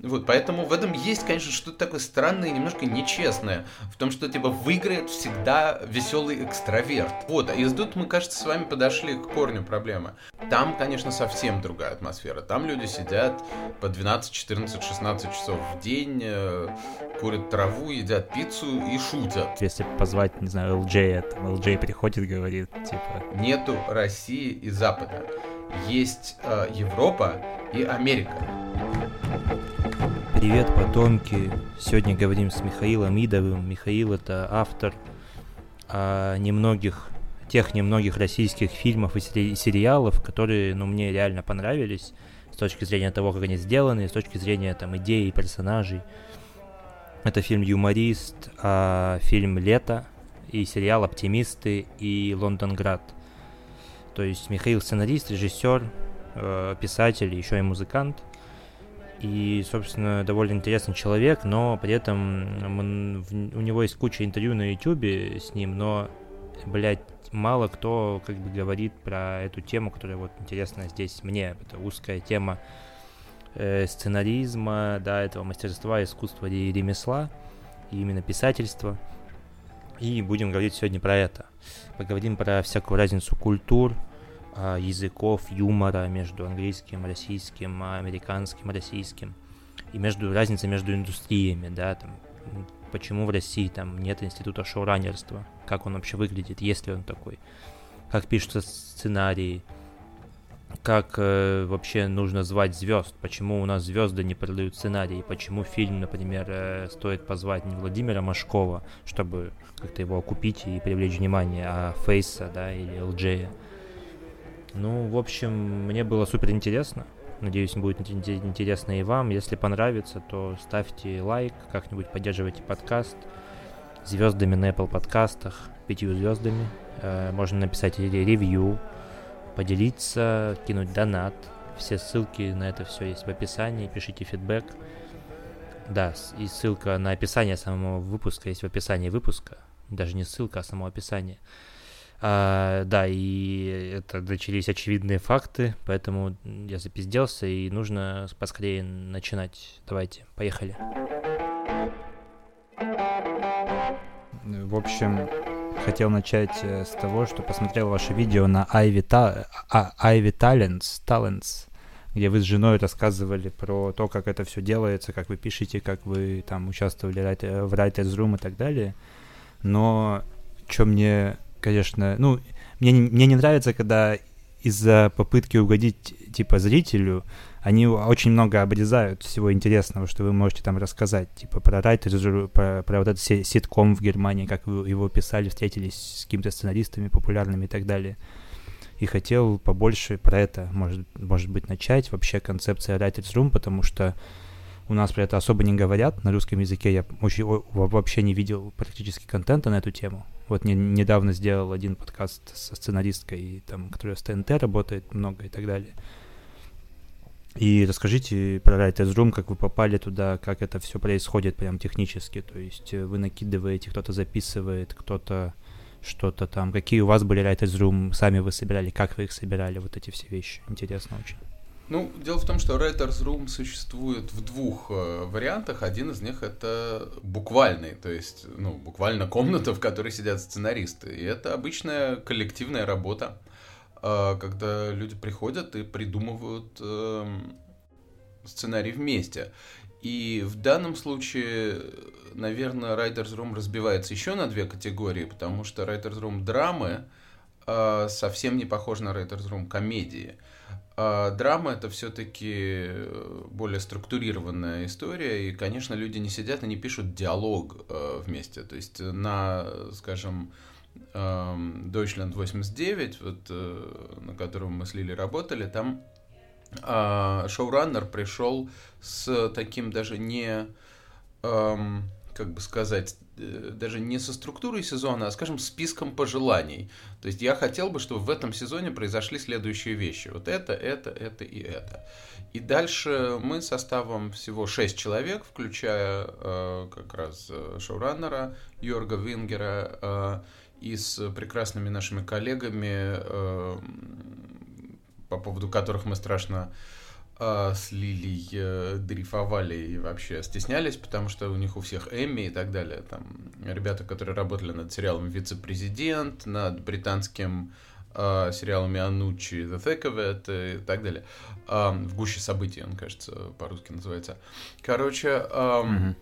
Вот, поэтому в этом есть, конечно, что-то такое странное и немножко нечестное. В том, что, типа, выиграет всегда веселый экстраверт. Вот, а из тут мы, кажется, с вами подошли к корню проблемы. Там, конечно, совсем другая атмосфера. Там люди сидят по 12, 14, 16 часов в день, э, курят траву, едят пиццу и шутят. Если позвать, не знаю, LJ, там LJ приходит, говорит, типа... Нету России и Запада. Есть э, Европа и Америка. Привет, потомки! Сегодня говорим с Михаилом Идовым. Михаил это автор а, немногих, тех немногих российских фильмов и сериалов, которые, ну, мне реально понравились с точки зрения того, как они сделаны, с точки зрения там идей и персонажей. Это фильм «Юморист», а, фильм «Лето» и сериал «Оптимисты» и «Лондонград». То есть Михаил сценарист, режиссер, э, писатель, еще и музыкант – и, собственно, довольно интересный человек, но при этом у него есть куча интервью на ютюбе с ним, но, блядь, мало кто как бы говорит про эту тему, которая вот интересна здесь мне. Это узкая тема э, сценаризма, да, этого мастерства, искусства и ремесла, и именно писательства. И будем говорить сегодня про это. Поговорим про всякую разницу культур, языков, юмора между английским, российским, американским, российским. И между разница между индустриями, да, там, почему в России там нет института шоураннерства, как он вообще выглядит, есть ли он такой, как пишутся сценарии, как э, вообще нужно звать звезд, почему у нас звезды не продают сценарии, почему фильм, например, э, стоит позвать не Владимира Машкова, чтобы как-то его окупить и привлечь внимание, а Фейса, да, или Элджея. Ну, в общем, мне было супер интересно. Надеюсь, будет интересно и вам. Если понравится, то ставьте лайк, как-нибудь поддерживайте подкаст звездами на Apple подкастах, пятью звездами. Э, можно написать ревью, поделиться, кинуть донат. Все ссылки на это все есть в описании. Пишите фидбэк. Да, и ссылка на описание самого выпуска есть в описании выпуска. Даже не ссылка, а само описание. А, да, и это начались очевидные факты, поэтому я запизделся, и нужно поскорее начинать. Давайте, поехали. В общем, хотел начать э, с того, что посмотрел ваше видео на Ivy, Ta- Ivy Talents, Talents, где вы с женой рассказывали про то, как это все делается, как вы пишете, как вы там участвовали в Writers Room и так далее. Но что мне конечно, ну, мне, мне не нравится, когда из-за попытки угодить, типа, зрителю, они очень много обрезают всего интересного, что вы можете там рассказать, типа, про Райтер, про, про вот этот ситком в Германии, как вы его писали, встретились с какими-то сценаристами популярными и так далее. И хотел побольше про это, может, может быть, начать, вообще концепция Writers Room, потому что у нас про это особо не говорят. На русском языке я очень, вообще не видел практически контента на эту тему. Вот не, недавно сделал один подкаст со сценаристкой, там, которая с ТНТ работает много и так далее. И расскажите про Writers Room, как вы попали туда, как это все происходит прям технически. То есть э, вы накидываете, кто-то записывает, кто-то что-то там. Какие у вас были Writers Room, сами вы собирали, как вы их собирали, вот эти все вещи. Интересно очень. Ну, дело в том, что Writers Room существует в двух э, вариантах. Один из них это буквальный, то есть, ну, буквально комната, в которой сидят сценаристы. И это обычная коллективная работа, э, когда люди приходят и придумывают э, сценарий вместе. И в данном случае, наверное, Writers Room разбивается еще на две категории, потому что Writers Room драмы э, совсем не похож на Writers Room комедии. А драма это все-таки э, более структурированная история, и, конечно, люди не сидят и не пишут диалог э, вместе. То есть на, скажем, э, Deutschland 89, вот, э, на котором мы с Лили работали, там э, шоураннер пришел с таким даже не, э, как бы сказать, Э, даже не со структурой сезона, а, скажем, списком пожеланий. То есть я хотел бы, чтобы в этом сезоне произошли следующие вещи. Вот это, это, это и это. И дальше мы составом всего 6 человек, включая э, как раз э, шоураннера Йорга Вингера э, и с прекрасными нашими коллегами, э, по поводу которых мы страшно э, с Лилией э, дрейфовали и вообще стеснялись, потому что у них у всех Эмми и так далее. Там ребята, которые работали над сериалом «Вице-президент», над британским э, сериалами Анучи, The Thick of It и так далее. Э, в гуще событий, он, кажется, по-русски называется. Короче, э, mm-hmm.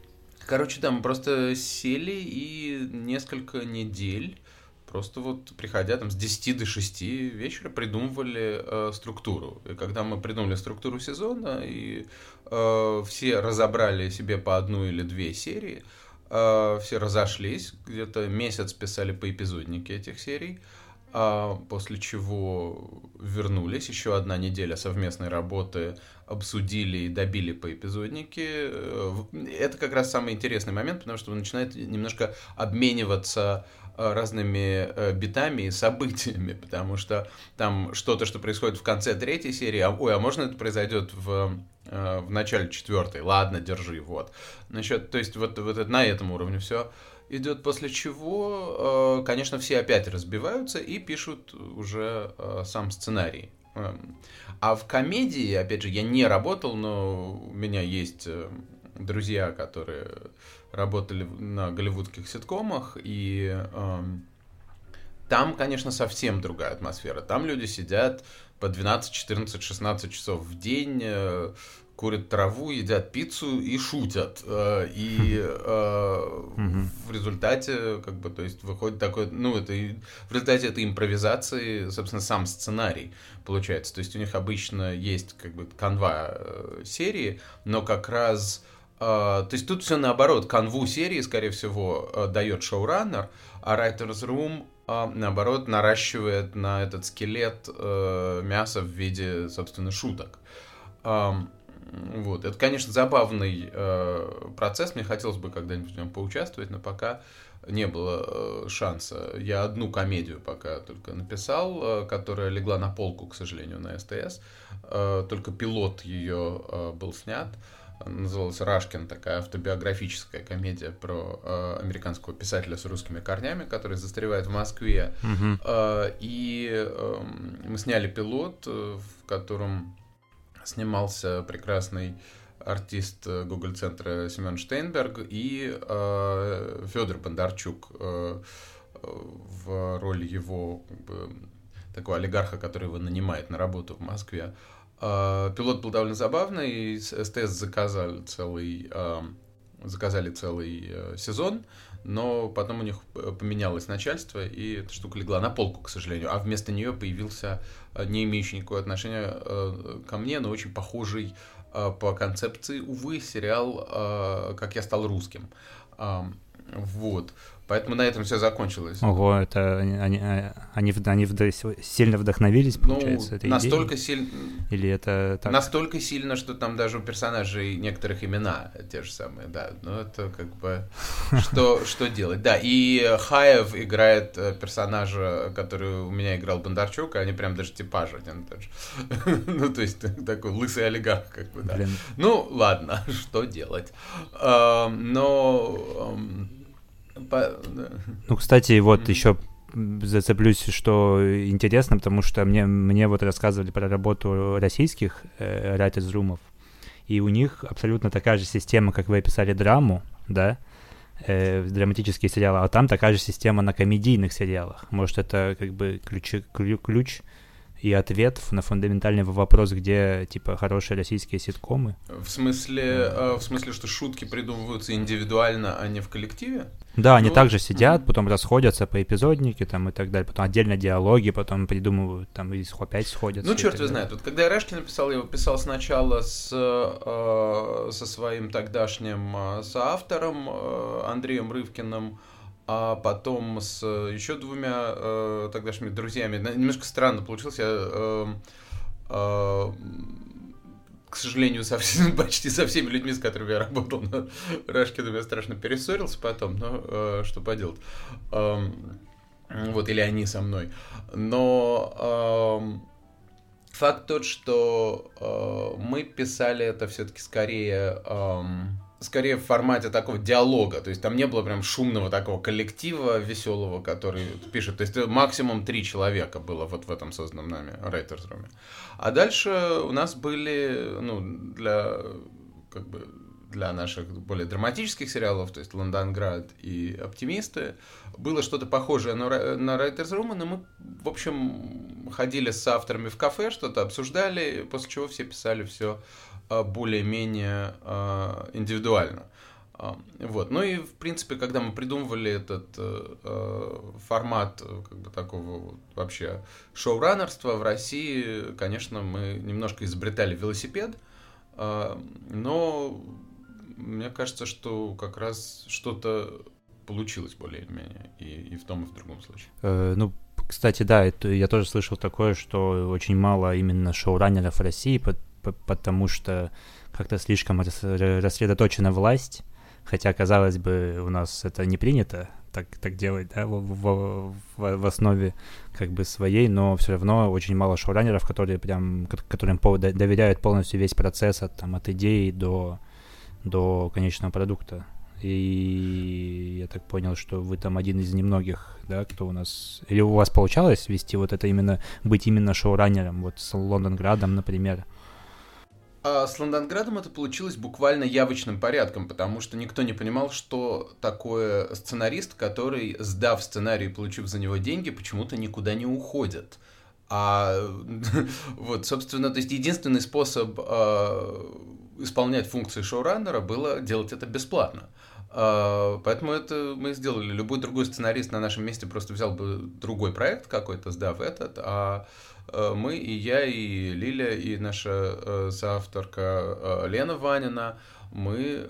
короче, там просто сели и несколько недель Просто вот приходя там с 10 до 6 вечера придумывали э, структуру. И когда мы придумали структуру сезона, и э, все разобрали себе по одну или две серии, э, все разошлись, где-то месяц писали по эпизоднике этих серий, а после чего вернулись, еще одна неделя совместной работы, обсудили и добили по эпизоднике. Э, это как раз самый интересный момент, потому что вы начинаете немножко обмениваться Э, разными э, битами и событиями, потому что там что-то, что происходит в конце третьей серии, а, ой, а можно это произойдет в, э, в начале четвертой, ладно, держи, вот. Значит, то есть вот, вот на этом уровне все идет, после чего, конечно, все опять разбиваются и пишут уже сам сценарий. Эм, а в комедии, опять же, я не работал, но у меня есть друзья, которые работали на голливудских ситкомах, и э, там, конечно, совсем другая атмосфера. Там люди сидят по 12, 14, 16 часов в день, э, курят траву, едят пиццу и шутят. Э, и э, в результате, как бы, то есть выходит такой, ну, это в результате этой импровизации, собственно, сам сценарий получается. То есть у них обычно есть как бы канва э, серии, но как раз то есть тут все наоборот. Канву серии, скорее всего, uh, дает шоураннер, а Writer's Room, uh, наоборот, наращивает на этот скелет мясо в виде, собственно, шуток. Вот. Это, конечно, забавный процесс. Мне хотелось бы когда-нибудь в нем поучаствовать, но пока не было шанса. Я одну комедию пока только написал, которая легла на полку, к сожалению, на СТС. Только пилот ее был снят называлась «Рашкин», такая автобиографическая комедия про э, американского писателя с русскими корнями, который застревает в Москве. Mm-hmm. Э, и э, мы сняли пилот, э, в котором снимался прекрасный артист Google-центра Семен Штейнберг и э, Федор Бондарчук э, в роли его как бы, такого олигарха, который его нанимает на работу в Москве. А, пилот был довольно забавный, и СТС заказали целый, заказали целый э, сезон, но потом у них э, поменялось начальство, и эта штука легла на полку, к сожалению, а вместо нее появился э, не имеющий никакого отношения ко мне, но очень похожий по концепции, увы, сериал «Как я стал русским». Вот. Поэтому на этом все закончилось. Ого, это они, они, они, они сильно вдохновились, ну, получается, ну, этой настолько сильно... Или это так? Настолько сильно, что там даже у персонажей некоторых имена те же самые, да. Ну, это как бы... Что, что делать? Да, и Хаев играет э, персонажа, который у меня играл Бондарчук, они прям даже типаж один и тот же. Ну, то есть такой лысый олигарх, как бы, да. Блин. Ну, ладно, что делать? Но ну, кстати, вот mm-hmm. еще зацеплюсь, что интересно, потому что мне, мне вот рассказывали про работу российских э, румов, и у них абсолютно такая же система, как вы описали драму, да, э, драматические сериалы, а там такая же система на комедийных сериалах. Может, это как бы ключ, ключ и ответ на фундаментальный вопрос, где типа хорошие российские ситкомы. В смысле, э, в смысле, что шутки придумываются индивидуально, а не в коллективе? Да, ну, они также сидят, mm-hmm. потом расходятся по эпизоднике там и так далее, потом отдельно диалоги, потом придумывают там и опять сходятся. Ну черт его знает. Вот когда я Рашки написал, я его писал сначала с э, со своим тогдашним э, соавтором э, Андреем Рывкиным а потом с э, еще двумя э, тогдашними друзьями. Немножко странно получилось. Я, э, э, к сожалению, со всеми, почти со всеми людьми, с которыми я работал на Рашкином, я страшно перессорился потом, но э, что поделать. Э, вот, или они со мной. Но э, факт тот, что э, мы писали это все-таки скорее... Э, скорее в формате такого диалога, то есть там не было прям шумного такого коллектива веселого, который пишет, то есть максимум три человека было вот в этом созданном нами Writers Room. А дальше у нас были, ну, для, как бы, для наших более драматических сериалов, то есть Лондонград и Оптимисты, было что-то похожее на, на Writers Room, но мы, в общем, ходили с авторами в кафе, что-то обсуждали, после чего все писали все более-менее а, индивидуально. А, вот. Ну и, в принципе, когда мы придумывали этот э, формат как бы такого вообще шоураннерства в России, конечно, мы немножко изобретали велосипед, но мне кажется, что как раз что-то получилось более-менее и, и в том, и в другом случае. Э, ну, кстати, да, это, я тоже слышал такое, что очень мало именно шоураннеров в России, потому что как-то слишком рассредоточена власть, хотя, казалось бы, у нас это не принято так, так делать, да, в, в, в, в основе как бы своей, но все равно очень мало шоураннеров, которые прям, которым доверяют полностью весь процесс от, там, от идеи до, до конечного продукта. И я так понял, что вы там один из немногих, да, кто у нас... Или у вас получалось вести вот это именно, быть именно шоураннером, вот с Лондонградом, например? А с Лондонградом это получилось буквально явочным порядком, потому что никто не понимал, что такое сценарист, который, сдав сценарий и получив за него деньги, почему-то никуда не уходит. А вот, собственно, то есть единственный способ э, исполнять функции шоураннера было делать это бесплатно. Э, поэтому это мы сделали. Любой другой сценарист на нашем месте просто взял бы другой проект какой-то, сдав этот, а мы, и я, и Лиля, и наша э, соавторка э, Лена Ванина, мы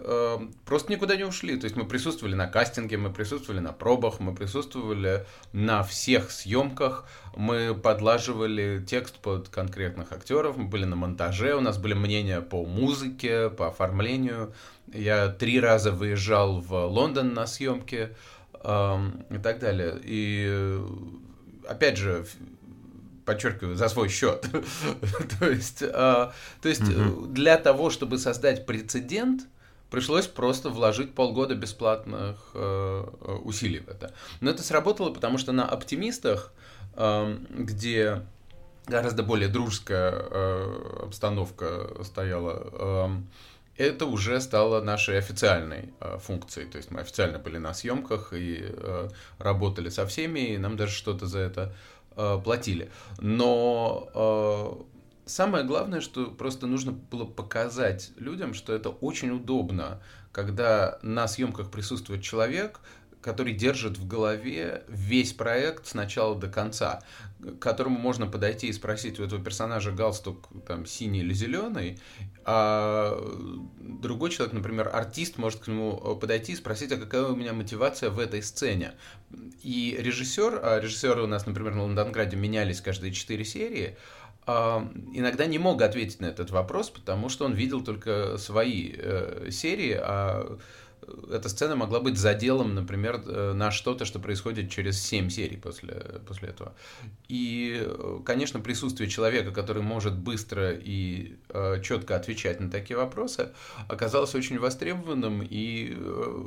просто никуда не ушли. То есть мы присутствовали на кастинге, мы присутствовали на пробах, мы присутствовали на всех съемках, мы подлаживали текст под конкретных актеров, мы были на монтаже, у нас были мнения по музыке, по оформлению. Я три раза выезжал в Лондон на съемки и так далее. И опять же, подчеркиваю, за свой счет. то есть, а, то есть mm-hmm. для того, чтобы создать прецедент, пришлось просто вложить полгода бесплатных э, усилий в это. Но это сработало, потому что на оптимистах, э, где гораздо более дружеская э, обстановка стояла, э, это уже стало нашей официальной э, функцией. То есть мы официально были на съемках и э, работали со всеми, и нам даже что-то за это э, платили. Но э, самое главное, что просто нужно было показать людям, что это очень удобно, когда на съемках присутствует человек, который держит в голове весь проект с начала до конца, к которому можно подойти и спросить у этого персонажа галстук там синий или зеленый, а другой человек, например, артист, может к нему подойти и спросить, а какая у меня мотивация в этой сцене. И режиссер, а режиссеры у нас, например, на Лондонграде менялись каждые четыре серии, а, иногда не мог ответить на этот вопрос, потому что он видел только свои э, серии, а эта сцена могла быть заделом, например, э, на что-то, что происходит через 7 серий после, после этого. И, конечно, присутствие человека, который может быстро и э, четко отвечать на такие вопросы, оказалось очень востребованным, и э,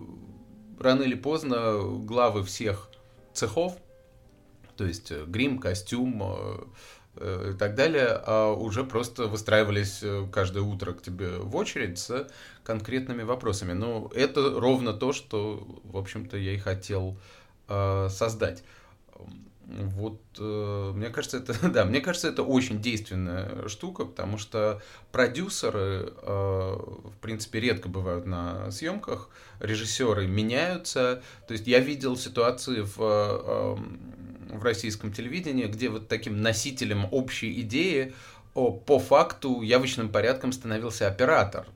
рано или поздно главы всех цехов, то есть э, грим, костюм, э, Э, и так далее, а уже просто выстраивались э, каждое утро к тебе в очередь с конкретными вопросами. Ну, это ровно то, что, в общем-то, я и хотел э, создать. Вот, э, мне кажется, это, да, мне кажется, это очень действенная штука, потому что продюсеры, э, в принципе, редко бывают на съемках, режиссеры меняются. То есть я видел ситуации в э, в российском телевидении, где вот таким носителем общей идеи о, по факту явочным порядком становился оператор.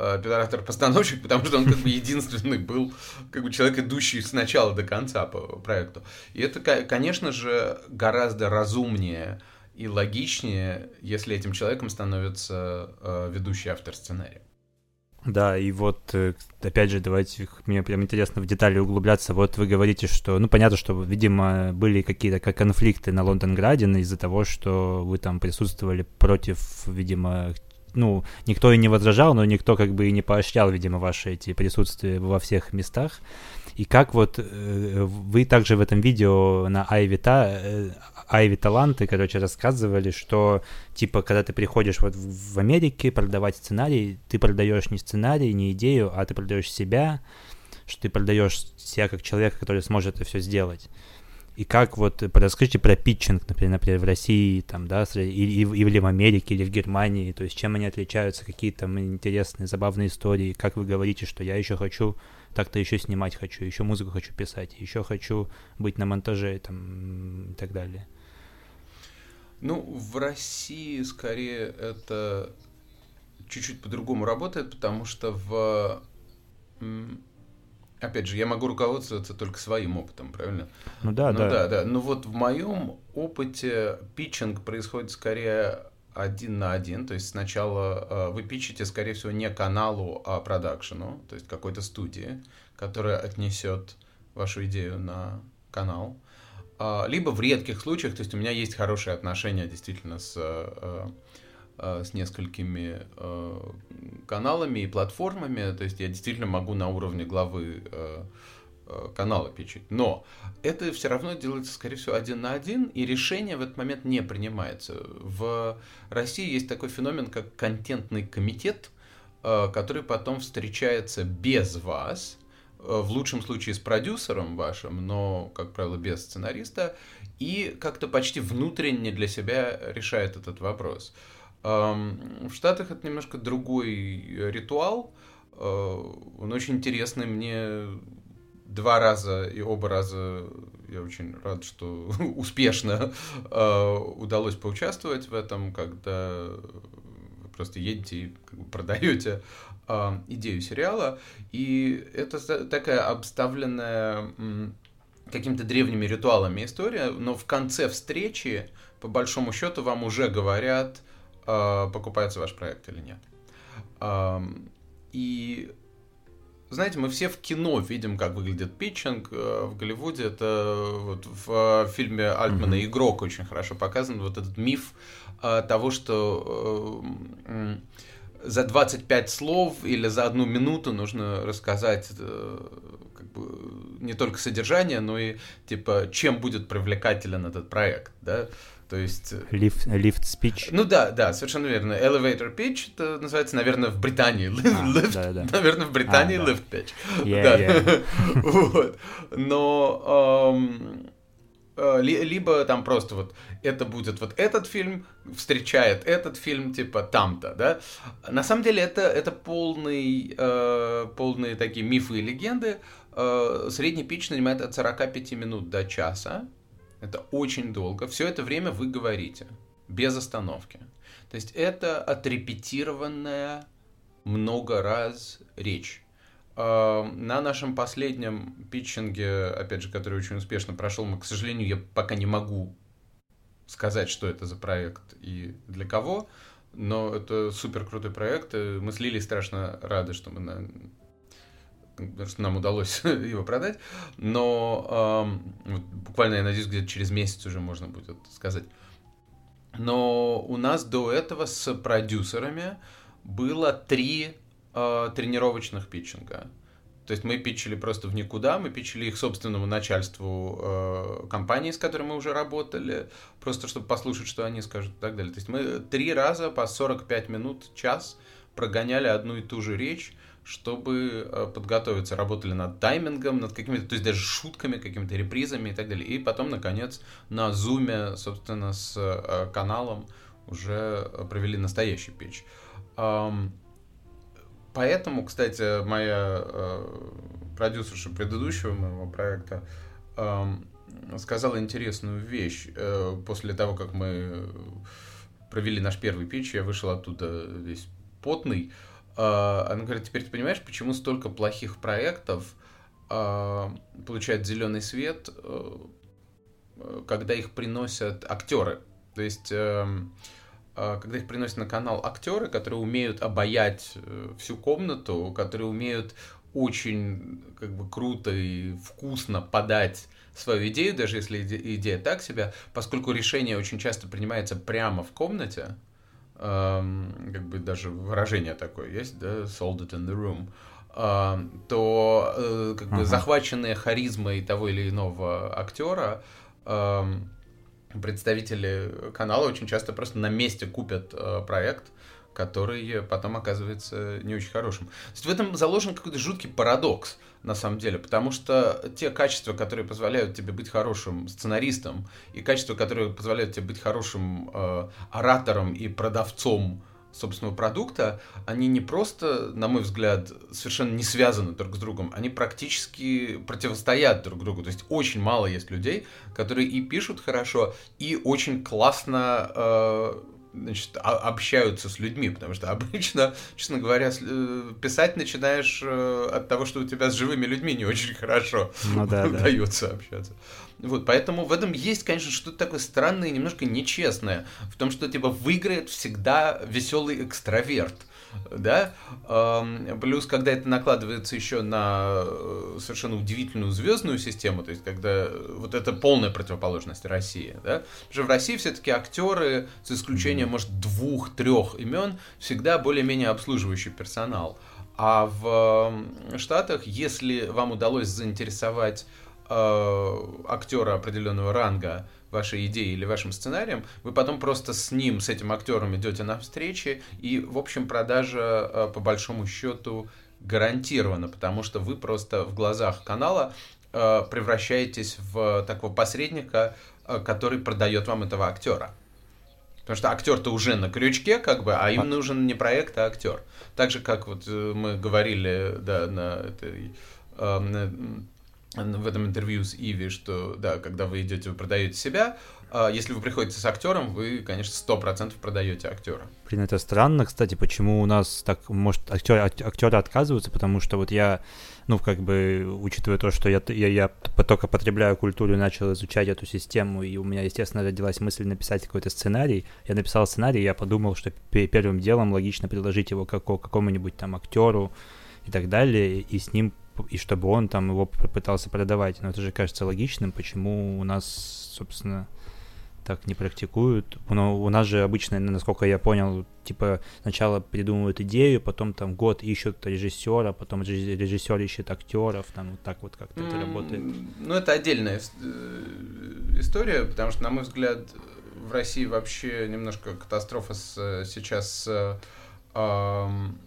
Э, оператор-постановщик, потому что он как бы единственный был как бы человек, идущий с начала до конца по проекту. И это, конечно же, гораздо разумнее и логичнее, если этим человеком становится э, ведущий автор сценария. Да, и вот, э, опять же, давайте, мне прям интересно в детали углубляться. Вот вы говорите, что, ну, понятно, что, видимо, были какие-то как конфликты на Лондонграде из-за того, что вы там присутствовали против, видимо, ну, никто и не возражал, но никто как бы и не поощрял, видимо, ваши эти присутствия во всех местах. И как вот э, вы также в этом видео на Айвита, э, Айви Таланты, короче, рассказывали, что типа, когда ты приходишь вот в Америке продавать сценарий, ты продаешь не сценарий, не идею, а ты продаешь себя, что ты продаешь себя как человека, который сможет это все сделать. И как вот, расскажите про питчинг, например, например в России, там, да, или, или в Америке, или в Германии, то есть чем они отличаются, какие там интересные, забавные истории, как вы говорите, что я еще хочу так-то еще снимать хочу, еще музыку хочу писать, еще хочу быть на монтаже там и так далее. Ну, в России скорее это чуть-чуть по-другому работает, потому что в Опять же, я могу руководствоваться только своим опытом, правильно? Ну да, ну, да. да, да. Ну вот в моем опыте питчинг происходит скорее один на один, то есть сначала э, вы пичите, скорее всего, не каналу, а продакшену, то есть какой-то студии, которая отнесет вашу идею на канал. Э, либо в редких случаях, то есть у меня есть хорошие отношения действительно с, э, с несколькими э, каналами и платформами, то есть я действительно могу на уровне главы э, Э, канала печать. Но это все равно делается, скорее всего, один на один, и решение в этот момент не принимается. В России есть такой феномен, как контентный комитет, э, который потом встречается без вас, э, в лучшем случае с продюсером вашим, но, как правило, без сценариста, и как-то почти внутренне для себя решает этот вопрос. В Штатах это немножко другой ритуал, он очень интересный. Мне два раза и оба раза я очень рад, что успешно э, удалось поучаствовать в этом, когда вы просто едете и продаете э, идею сериала. И это такая обставленная какими-то древними ритуалами история, но в конце встречи, по большому счету, вам уже говорят, э, покупается ваш проект или нет. Э, и знаете, мы все в кино видим, как выглядит питчинг. Э, в Голливуде это вот в э, фильме Альтмана mm-hmm. «Игрок» очень хорошо показан. Вот этот миф э, того, что за 25 слов или за одну минуту нужно рассказать как бы, не только содержание, но и типа чем будет привлекателен этот проект, да. То есть... Lift, lift speech. Ну да, да, совершенно верно. Elevator pitch, это называется, наверное, в Британии. А, lift, да, да. Наверное, в Британии а, да. lift pitch. Yeah, да. yeah. вот. Но... Эм, либо там просто вот это будет вот этот фильм встречает этот фильм типа там-то, да. На самом деле это это полный э, полные такие мифы и легенды. Э, средний пич занимает от 45 минут до часа. Это очень долго. Все это время вы говорите, без остановки. То есть это отрепетированная много раз речь. А, на нашем последнем питчинге, опять же, который очень успешно прошел, мы, к сожалению, я пока не могу сказать, что это за проект и для кого, но это супер крутой проект. Мы с Лилей страшно рады, что мы на что нам удалось его продать, но э, вот буквально, я надеюсь, где-то через месяц уже можно будет сказать. Но у нас до этого с продюсерами было три э, тренировочных питчинга. То есть мы питчили просто в никуда, мы питчили их собственному начальству э, компании, с которой мы уже работали, просто чтобы послушать, что они скажут и так далее. То есть мы три раза по 45 минут, час прогоняли одну и ту же речь, чтобы э, подготовиться, работали над таймингом, над какими-то, то есть даже шутками, какими-то репризами и так далее. И потом, наконец, на зуме, собственно, с э, каналом уже провели настоящий пич. Поэтому, кстати, моя э, продюсерша предыдущего моего проекта сказала интересную вещь. После того, как мы провели наш первый пич, я вышел оттуда весь потный, она говорит, теперь ты понимаешь, почему столько плохих проектов а, получают зеленый свет, э, когда их приносят актеры. То есть, эм, а, когда их приносят на канал актеры, которые умеют обаять э, всю комнату, которые умеют очень как бы круто и вкусно подать свою идею, даже если идея так себя, поскольку решение очень часто принимается прямо в комнате, как бы даже выражение такое есть, да, sold it in the room, то э, как бы захваченные харизмой того или иного актера, представители канала очень часто просто на месте купят э, проект, который потом оказывается не очень хорошим. То есть в этом заложен какой-то жуткий парадокс, на самом деле, потому что те качества, которые позволяют тебе быть хорошим сценаристом, и качества, которые позволяют тебе быть хорошим э, оратором и продавцом собственного продукта, они не просто, на мой взгляд, совершенно не связаны друг с другом, они практически противостоят друг другу. То есть очень мало есть людей, которые и пишут хорошо, и очень классно э, значит, общаются с людьми, потому что обычно, честно говоря, э, писать начинаешь э, от того, что у тебя с живыми людьми не очень хорошо ну, да, удается да. общаться. Вот, поэтому в этом есть, конечно, что-то такое странное и немножко нечестное, в том, что типа выиграет всегда веселый экстраверт да, плюс, когда это накладывается еще на э, совершенно удивительную звездную систему, то есть, когда вот это полная противоположность России, да, потому что в России все-таки актеры, с исключением, может, двух-трех имен, всегда более-менее обслуживающий персонал. А в Штатах, если вам удалось заинтересовать э, актера определенного ранга, вашей идеей или вашим сценарием, вы потом просто с ним, с этим актером идете на встречи, и, в общем, продажа э, по большому счету гарантирована, потому что вы просто в глазах канала э, превращаетесь в такого посредника, э, который продает вам этого актера. Потому что актер-то уже на крючке, как бы, а им а нужен не проект, а актер. Так же, как вот мы говорили да, на этой в этом интервью с Иви, что, да, когда вы идете, вы продаете себя, а если вы приходите с актером, вы, конечно, сто процентов продаете актера. Блин, это странно, кстати, почему у нас так, может, актеры, актеры отказываются, потому что вот я, ну, как бы, учитывая то, что я, я, я только потребляю культуру и начал изучать эту систему, и у меня, естественно, родилась мысль написать какой-то сценарий, я написал сценарий, я подумал, что первым делом логично предложить его какому-нибудь там актеру и так далее, и с ним и чтобы он там его пытался продавать. Но это же кажется логичным, почему у нас, собственно, так не практикуют. Но у нас же обычно, насколько я понял, типа сначала придумывают идею, потом там год ищут режиссера, потом режиссер ищет актеров, там вот так вот как-то mm, это работает. Ну, это отдельная э, история, потому что, на мой взгляд, в России вообще немножко катастрофа с, сейчас с эм,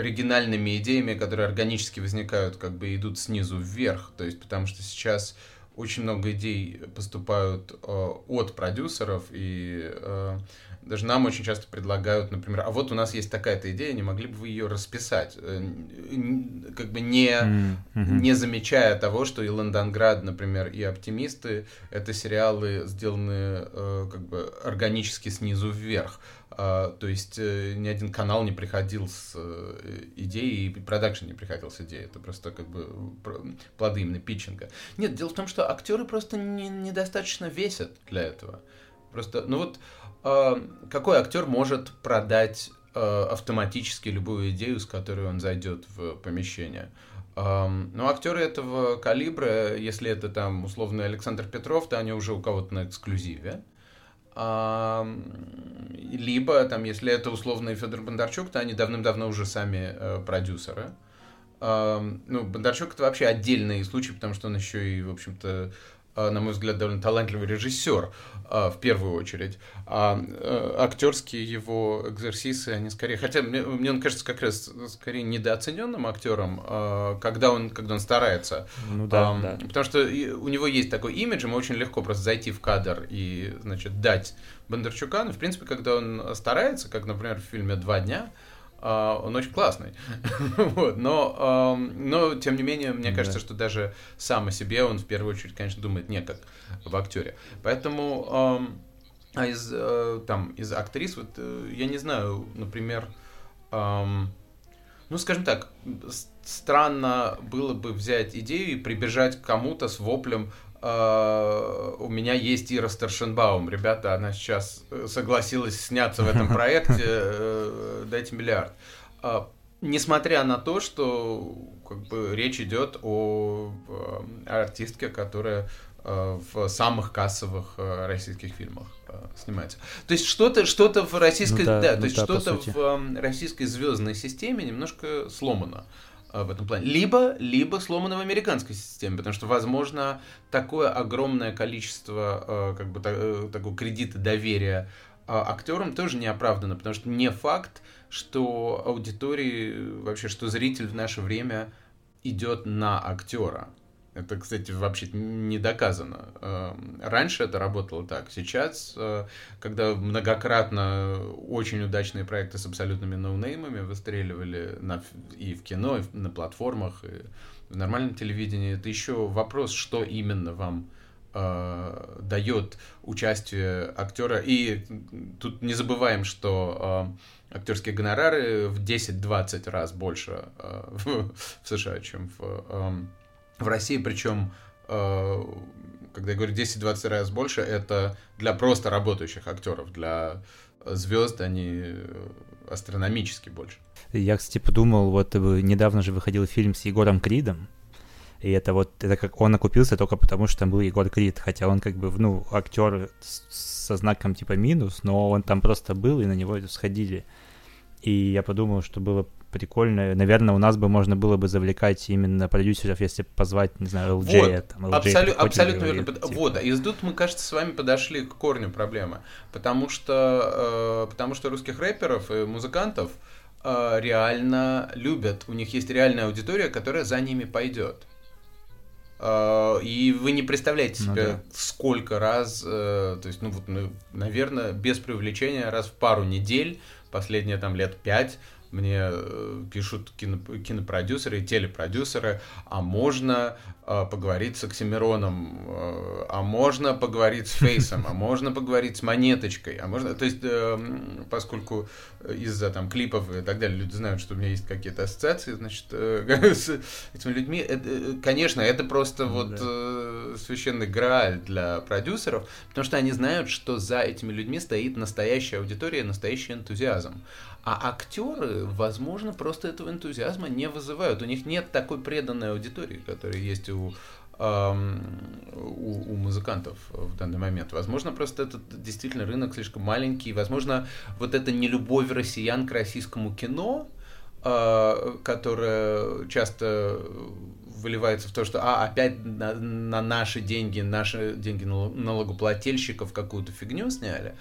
оригинальными идеями, которые органически возникают, как бы идут снизу вверх. То есть, потому что сейчас очень много идей поступают э, от продюсеров, и э, даже нам очень часто предлагают, например, а вот у нас есть такая-то идея, не могли бы вы ее расписать? Э, как бы не, mm-hmm. не замечая того, что и Лондонград, например, и Оптимисты — это сериалы, сделанные э, как бы органически снизу вверх. А, то есть э, ни один канал не приходил с э, идеей, и продакшн не приходил с идеей. Это просто как бы плоды именно питчинга. Нет, дело в том, что актеры просто не, недостаточно весят для этого. Просто, ну вот, э, какой актер может продать э, автоматически любую идею, с которой он зайдет в помещение? Э, ну, актеры этого калибра, если это там условно Александр Петров, то они уже у кого-то на эксклюзиве. Либо, там, если это условный Федор Бондарчук, то они давным-давно уже сами э, продюсеры. Ну, Бондарчук это вообще отдельный случай, потому что он еще и, в общем-то, на мой взгляд, довольно талантливый режиссер а, в первую очередь. А э, актерские его экзерсисы, они скорее... Хотя мне, мне он кажется как раз скорее недооцененным актером, а, когда он, когда он старается. Ну да, да. Потому что у него есть такой имидж, ему очень легко просто зайти в кадр и, значит, дать Бондарчука. Но, в принципе, когда он старается, как, например, в фильме «Два дня», он очень классный. вот, но, но, тем не менее, мне кажется, да. что даже сам о себе он в первую очередь, конечно, думает не как в актере. Поэтому а из, uh, там, из актрис, вот, uh, я не знаю, например, ну, скажем так, странно было бы взять идею и прибежать к кому-то с воплем у меня есть Ира Старшенбаум. Ребята, она сейчас э, согласилась сняться в этом проекте. Uh, дайте миллиард. Uh, несмотря на то, что как бы речь идет о, артистке, которая в самых кассовых российских фильмах снимается. То есть что-то, что-то в российской, ну, да, да, ну, то есть да, что-то в российской звездной системе немножко сломано в этом плане. Либо, либо сломано в американской системе, потому что, возможно, такое огромное количество как бы такого кредита доверия актерам тоже не оправдано, потому что не факт, что аудитории, вообще, что зритель в наше время идет на актера. Это, кстати, вообще не доказано. Эм, раньше это работало так. Сейчас, э, когда многократно очень удачные проекты с абсолютными ноунеймами выстреливали на, и в кино, и на платформах, и в нормальном телевидении, это еще вопрос, что именно вам э, дает участие актера. И тут не забываем, что э, актерские гонорары в 10-20 раз больше э, в, в США, чем в, э, в России. Причем, э, когда я говорю 10-20 раз больше, это для просто работающих актеров, для звезд они астрономически больше. Я, кстати, подумал, вот недавно же выходил фильм с Егором Кридом, и это вот, это как он окупился только потому, что там был Егор Крид, хотя он как бы, ну, актер со знаком типа минус, но он там просто был, и на него сходили. И я подумал, что было прикольно. Наверное, у нас бы можно было бы завлекать именно продюсеров, если позвать, не знаю, LJ. Вот, там, LJ абсолю, абсолютно верно. Типа. Вот, и тут мы, кажется, с вами подошли к корню проблемы. Потому что, э, потому что русских рэперов и музыкантов э, реально любят. У них есть реальная аудитория, которая за ними пойдет. Э, и вы не представляете ну себе, ну, да. сколько раз, э, то есть, ну вот, ну, наверное, без привлечения, раз в пару недель последние там лет пять мне э, пишут кино, кинопродюсеры и телепродюсеры, а можно э, поговорить с Оксимироном, э, а можно поговорить с Фейсом, а можно поговорить с Монеточкой, а можно, то есть, э, поскольку из-за там клипов и так далее люди знают, что у меня есть какие-то ассоциации, значит, э, с этими людьми, это, конечно, это просто ну, вот да. э, священный грааль для продюсеров, потому что они знают, что за этими людьми стоит настоящая аудитория, настоящий энтузиазм. А актеры, возможно, просто этого энтузиазма не вызывают. У них нет такой преданной аудитории, которая есть у, у, у музыкантов в данный момент. Возможно, просто этот действительно рынок слишком маленький. Возможно, вот эта нелюбовь россиян к российскому кино, э, которая часто выливается в то, что а, опять на, на наши деньги, наши деньги налогоплательщиков какую-то фигню сняли.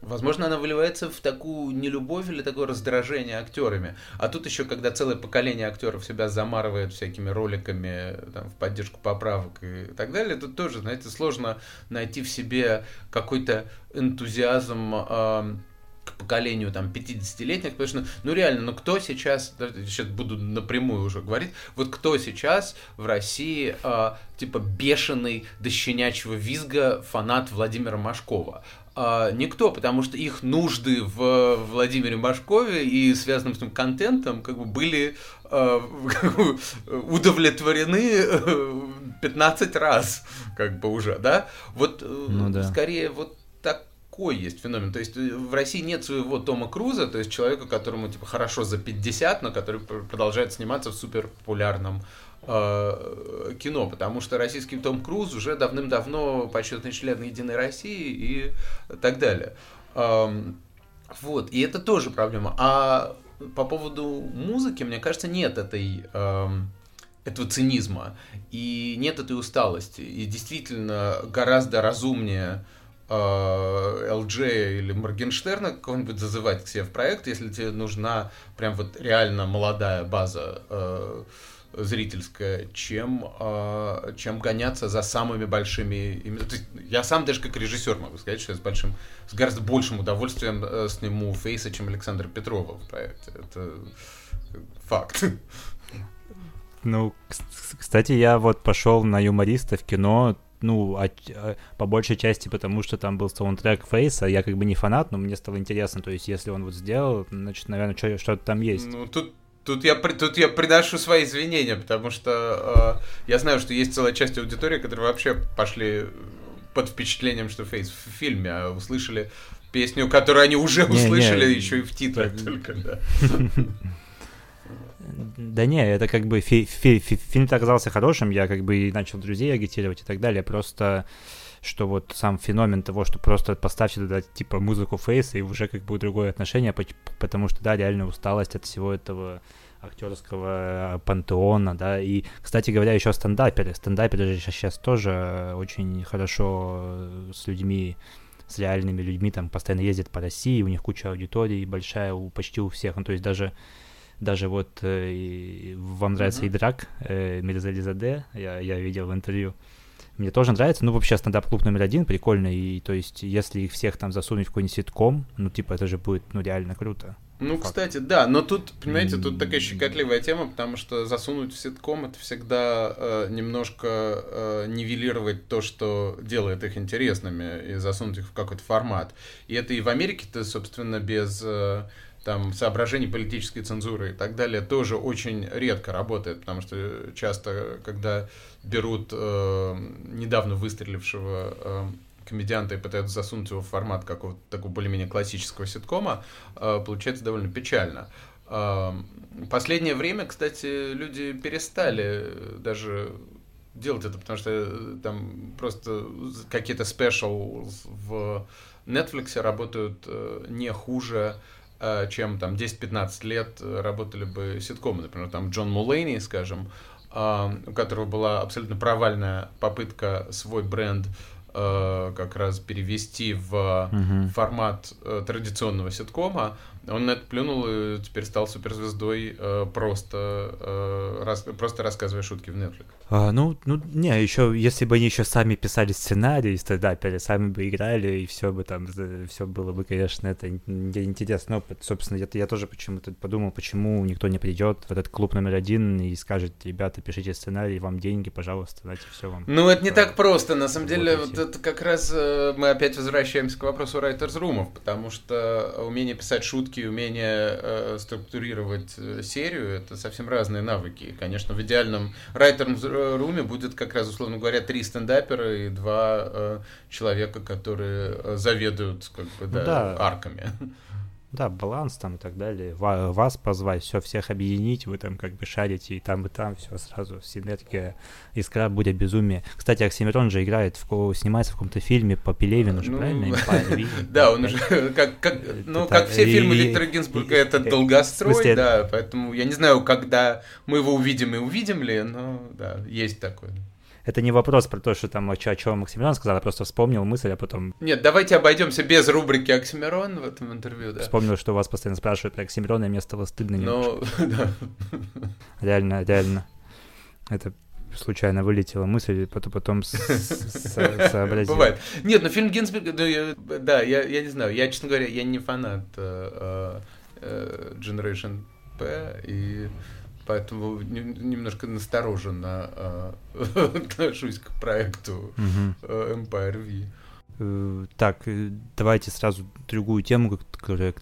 Возможно, она выливается в такую нелюбовь или такое раздражение актерами. А тут еще, когда целое поколение актеров себя замарывает всякими роликами там, в поддержку поправок и так далее, тут тоже, знаете, сложно найти в себе какой-то энтузиазм э, к поколению там 50-летних, потому что, ну реально, ну кто сейчас, сейчас буду напрямую уже говорить, вот кто сейчас в России э, типа бешеный до щенячьего визга фанат Владимира Машкова? А, никто, потому что их нужды в Владимире Машкове и связанным с ним контентом как бы были э, удовлетворены 15 раз, как бы уже, да? Вот э, ну, да. скорее вот такой есть феномен. То есть э, в России нет своего Тома Круза, то есть человека, которому типа хорошо за 50, но который продолжает сниматься в супер популярном Э, кино, потому что российский Том Круз уже давным-давно почетный член Единой России и так далее. Вот, и это тоже проблема. А по поводу музыки, мне кажется, нет этой этого цинизма и нет этой усталости. И действительно гораздо разумнее э, или Моргенштерна кого-нибудь зазывать к себе в проект, если тебе нужна прям вот реально молодая база э, зрительская, чем, э, чем гоняться за самыми большими... Я сам даже как режиссер могу сказать, что я с большим, с гораздо большим удовольствием э, сниму Фейса, чем Александра Петрова в проекте. Это факт. Ну, кстати, я вот пошел на юмориста в кино, ну, а, а, по большей части потому, что там был саундтрек Фейса, я как бы не фанат, но мне стало интересно, то есть если он вот сделал, значит, наверное, что-то там есть. Ну, тут Тут я, тут я приношу свои извинения, потому что э, я знаю, что есть целая часть аудитории, которые вообще пошли под впечатлением, что Фейс в фильме, а услышали песню, которую они уже не, услышали не, еще и в титрах только, да. Да не, это как бы фи- фи- фи- фильм оказался хорошим, я как бы и начал друзей агитировать и так далее, просто что вот сам феномен того, что просто поставьте туда типа музыку фейса и уже как бы другое отношение, потому что да, реально усталость от всего этого актерского пантеона, да, и, кстати говоря, еще стендаперы, стендаперы же сейчас тоже очень хорошо с людьми, с реальными людьми, там, постоянно ездят по России, у них куча аудитории большая, у, почти у всех, ну, то есть даже даже вот э, вам нравится mm-hmm. и Драк, э, Мирзализаде, я, я видел в интервью, мне тоже нравится. Ну, вообще, стендап-клуб номер один прикольный. И, то есть, если их всех там засунуть в какой-нибудь ситком, ну, типа, это же будет, ну, реально круто. Ну, Факт. кстати, да, но тут, понимаете, тут такая щекотливая тема, потому что засунуть в ситком это всегда э, немножко э, нивелировать то, что делает их интересными, и засунуть их в какой-то формат. И это и в Америке-то, собственно, без э, там соображений политической цензуры и так далее тоже очень редко работает, потому что часто, когда берут э, недавно выстрелившего э, комедианта и пытаются засунуть его в формат какого-то такого более-менее классического ситкома, э, получается довольно печально. Э, последнее время, кстати, люди перестали даже делать это, потому что э, там просто какие-то спешл в Netflix работают э, не хуже, чем там 10-15 лет работали бы ситкомы. Например, там Джон Мулейни, скажем, у которого была абсолютно провальная попытка свой бренд э, как раз перевести в угу. формат э, традиционного ситкома, он на это плюнул и теперь стал суперзвездой, э, просто, э, рас, просто рассказывая шутки в Netflix. А, ну, ну, не, еще, если бы они еще сами писали сценарий, стендаперы, сами бы играли, и все бы там, все было бы, конечно, это интересный опыт. Собственно, я, я тоже почему-то подумал, почему никто не придет в этот клуб номер один и скажет, ребята, пишите сценарий, вам деньги, пожалуйста, знаете, все вам. Ну, это не так просто, на самом деле, вот, это как раз э, мы опять возвращаемся к вопросу Writers Room, потому что умение писать шутки навыки, умение э, структурировать э, серию, это совсем разные навыки. Конечно, в идеальном райтером-руме будет, как раз, условно говоря, три стендапера и два э, человека, которые э, заведуют как бы, да, да. арками. Да, баланс там и так далее. Вас позвать, все, всех объединить, вы там как бы шарите и там, и там, все сразу, синергия, искра, будет безумие. Кстати, Оксимирон же играет, в, снимается в каком-то фильме по Пелевину же, ну, правильно? Да, он уже, как, ну, как все фильмы Виктора Гинзбурга, это долгострой, да, поэтому я не знаю, когда мы его увидим и увидим ли, но да, есть такое это не вопрос про то, что там о, о чем Оксимирон сказал, я просто вспомнил мысль, а потом... Нет, давайте обойдемся без рубрики Оксимирон в этом интервью, да. Вспомнил, что вас постоянно спрашивают про Оксимирона, и мне стало стыдно Ну, да. Реально, реально. Это случайно вылетела мысль, и потом, потом сообразил. Бывает. Нет, но фильм Гинзбурга, да, я, я не знаю, я, честно говоря, я не фанат э, э, Generation P, и поэтому немножко настороженно э, отношусь к проекту э, Empire V. Э, так, давайте сразу другую тему, которая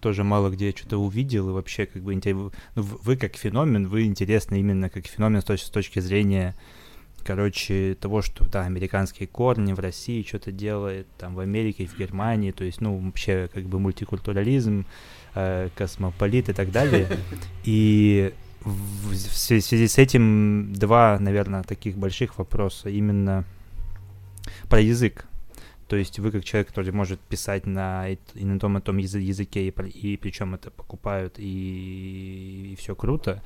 тоже мало где что-то увидел, и вообще как бы ну, вы как феномен, вы интересны именно как феномен с точки, с точки зрения короче, того, что, да, американские корни в России что-то делает, там, в Америке, в Германии, то есть, ну, вообще, как бы мультикультурализм, космополит и так далее. И в, связи с этим два, наверное, таких больших вопроса именно про язык. То есть вы как человек, который может писать на, и на том и том языке, и, и причем это покупают, и, и все круто,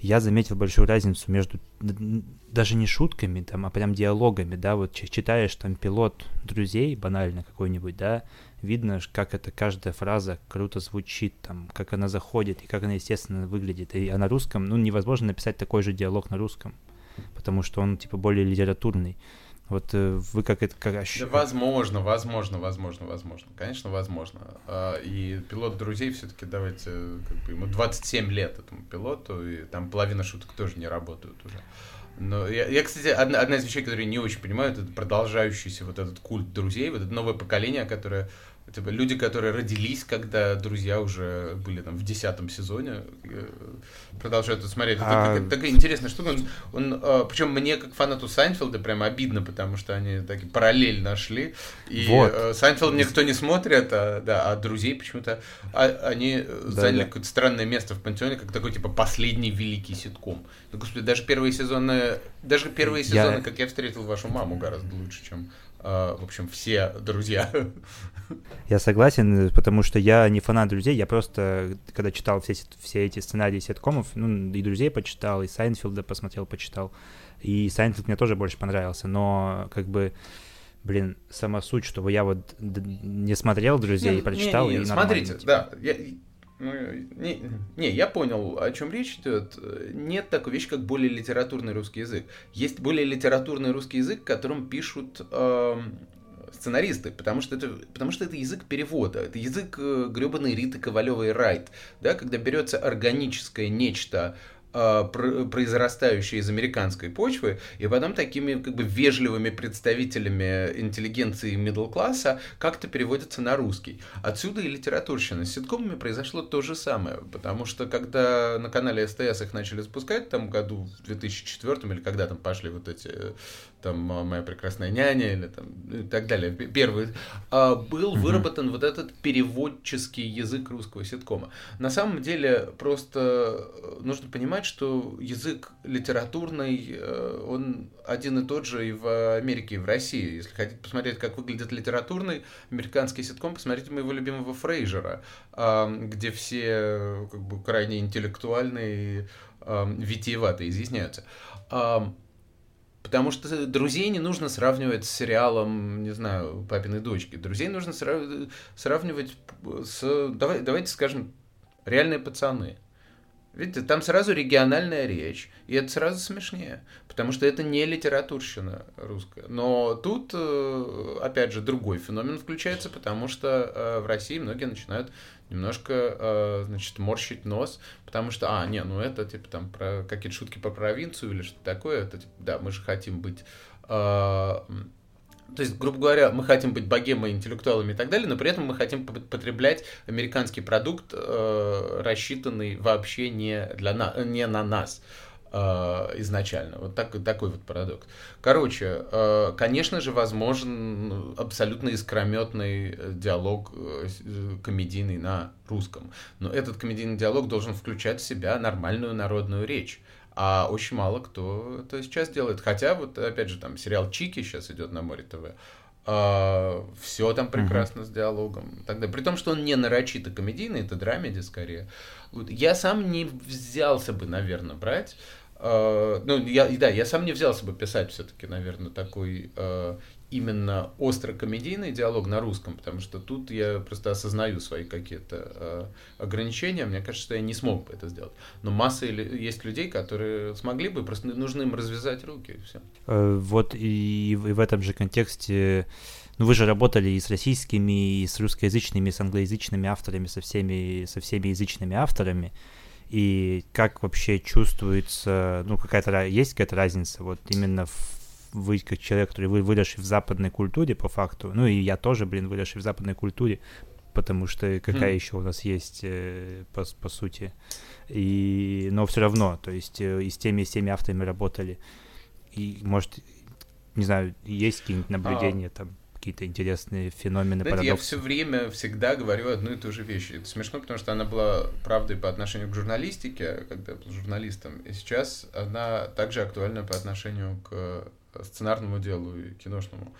я заметил большую разницу между даже не шутками, там, а прям диалогами, да, вот читаешь там пилот друзей, банально какой-нибудь, да, видно, как это каждая фраза круто звучит, там, как она заходит и как она естественно выглядит. И, а на русском, ну, невозможно написать такой же диалог на русском, потому что он, типа, более литературный. Вот э, вы как это как Да, возможно, возможно, возможно, возможно. Конечно, возможно. А, и пилот друзей все-таки давайте, как бы, ему 27 лет этому пилоту, и там половина шуток тоже не работают уже. Но я, я кстати, одна, одна из вещей, которые не очень понимаю, это продолжающийся вот этот культ друзей, вот это новое поколение, которое Типа люди, которые родились, когда друзья уже были там в десятом сезоне, э, продолжают это смотреть. А... Это такая интересная штука. Он, он, а, причем мне, как фанату Сайнфилда, прямо обидно, потому что они такие параллель нашли. И вот. Э, Сайнфилд никто не смотрит, а, да, а друзей почему-то а, они да, заняли да. какое-то странное место в пантеоне, как такой типа последний великий ситком. Ну, господи, даже первые сезоны, даже первые сезоны, я... как я встретил вашу маму, гораздо лучше, чем Э, в общем, все друзья. Я согласен, потому что я не фанат друзей, я просто, когда читал все, все эти сценарии ситкомов, ну, и друзей почитал, и Сайнфилда посмотрел, почитал, и Сайнфилд мне тоже больше понравился, но как бы блин, сама суть, чтобы я вот не смотрел друзей не, и прочитал. Не, не, не, смотрите, типа. да, я, ну, не, не, я понял, о чем речь идет. Нет такой вещи, как более литературный русский язык. Есть более литературный русский язык, которым пишут э, сценаристы, потому что, это, потому что это язык перевода, это язык э, гребаной Риты Ковалевой Райт, да, когда берется органическое нечто, произрастающие из американской почвы, и потом такими как бы вежливыми представителями интеллигенции middle класса как-то переводятся на русский. Отсюда и литературщина. С ситкомами произошло то же самое, потому что когда на канале СТС их начали запускать, там году в 2004 или когда там пошли вот эти там а, «Моя прекрасная няня» или там и так далее, первый, а, был выработан вот этот переводческий язык русского ситкома. На самом деле просто э, нужно понимать, что язык литературный, э, он один и тот же и в Америке, и в России. Если хотите посмотреть, как выглядит литературный американский ситком, посмотрите моего любимого Фрейжера, а, где все как бы крайне интеллектуальные и витиевато изъясняются. Потому что друзей не нужно сравнивать с сериалом, не знаю, папиной дочки. Друзей нужно сравнивать с, давай, давайте скажем, реальные пацаны. Видите, там сразу региональная речь, и это сразу смешнее, потому что это не литературщина русская. Но тут, э, опять же, другой феномен включается, потому что э, в России многие начинают немножко, э, значит, морщить нос, потому что, а, не, ну это, типа, там, про какие-то шутки по провинцию или что-то такое, это, типа, да, мы же хотим быть то есть, грубо говоря, мы хотим быть богемой, интеллектуалами и так далее, но при этом мы хотим потреблять американский продукт, э, рассчитанный вообще не, для на, не на нас э, изначально. Вот так, такой вот парадокс. Короче, э, конечно же, возможен абсолютно искрометный диалог комедийный на русском. Но этот комедийный диалог должен включать в себя нормальную народную речь. А очень мало кто это сейчас делает. Хотя, вот опять же, там сериал Чики сейчас идет на море ТВ. А, все там прекрасно uh-huh. с диалогом. Тогда, при том, что он не нарочито комедийный, это драмеди скорее. Вот, я сам не взялся бы, наверное, брать. Uh, ну, я, да, я сам не взялся бы писать все-таки, наверное, такой uh, именно остро-комедийный диалог на русском, потому что тут я просто осознаю свои какие-то э, ограничения. Мне кажется, что я не смог бы это сделать. Но масса есть людей, которые смогли бы, просто нужно им развязать руки и все. Э, вот и, и в этом же контексте ну, вы же работали и с российскими, и с русскоязычными, и с англоязычными авторами, со всеми, со всеми язычными авторами. И как вообще чувствуется, ну, какая-то, есть какая-то разница вот именно в вы как человек, который вы выросший в западной культуре по факту, ну и я тоже, блин, выросший в западной культуре, потому что какая mm. еще у нас есть э, по, по сути. И, но все равно, то есть э, и с теми, и с теми авторами работали. И, может, не знаю, есть какие-нибудь наблюдения а. там? какие-то интересные феномены, Знаете, парадоксы. я все время всегда говорю одну и ту же вещь. Это смешно, потому что она была правдой по отношению к журналистике, когда я был журналистом, и сейчас она также актуальна по отношению к сценарному делу и киношному.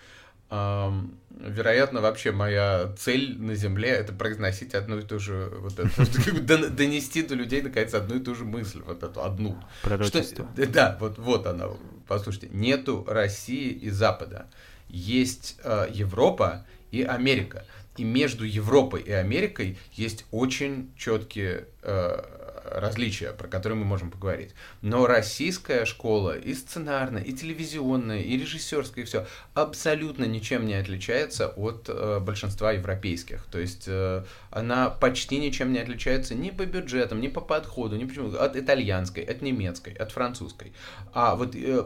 Вероятно, вообще моя цель на Земле это произносить одну и ту же вот эту, донести до людей наконец одну и ту же мысль, вот эту одну. Что, да, вот, вот она. Послушайте, нету России и Запада. Есть э, Европа и Америка. И между Европой и Америкой есть очень четкие э, различия, про которые мы можем поговорить. Но российская школа и сценарная, и телевизионная, и режиссерская, и все абсолютно ничем не отличается от э, большинства европейских. То есть э, она почти ничем не отличается ни по бюджетам, ни по подходу, ни почему от итальянской, от немецкой, от французской. А вот э,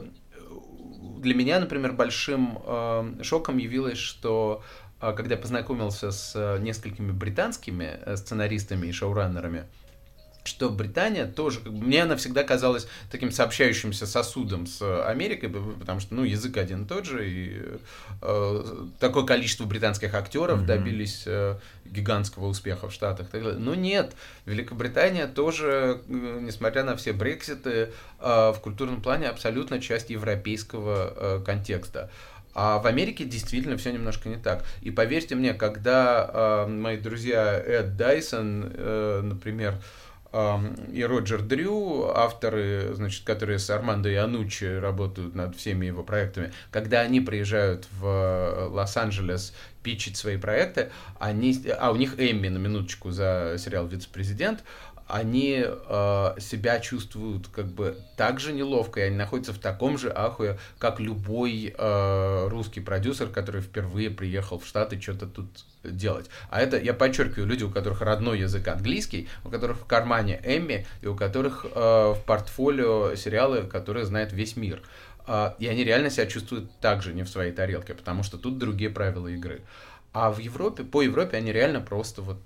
для меня, например, большим э, шоком явилось, что а, когда я познакомился с э, несколькими британскими э, сценаристами и шоураннерами, что Британия тоже, как бы, мне она всегда казалась таким сообщающимся сосудом с Америкой, потому что, ну, язык один и тот же, и э, такое количество британских актеров mm-hmm. добились э, гигантского успеха в Штатах. Но нет, Великобритания тоже, э, несмотря на все брекситы, э, в культурном плане абсолютно часть европейского э, контекста. А в Америке действительно все немножко не так. И поверьте мне, когда э, мои друзья Эд Дайсон, э, например, и Роджер Дрю, авторы, значит, которые с Армандо и Анучи работают над всеми его проектами, когда они приезжают в э, Лос-Анджелес питчить свои проекты, они, а у них Эмми на минуточку за сериал «Вице-президент», они э, себя чувствуют как бы так же неловко, и они находятся в таком же ахуе, как любой э, русский продюсер, который впервые приехал в Штаты что-то тут делать. А это, я подчеркиваю, люди, у которых родной язык английский, у которых в кармане Эмми, и у которых э, в портфолио сериалы, которые знает весь мир. Э, и они реально себя чувствуют так же не в своей тарелке, потому что тут другие правила игры. А в Европе, по Европе они реально просто вот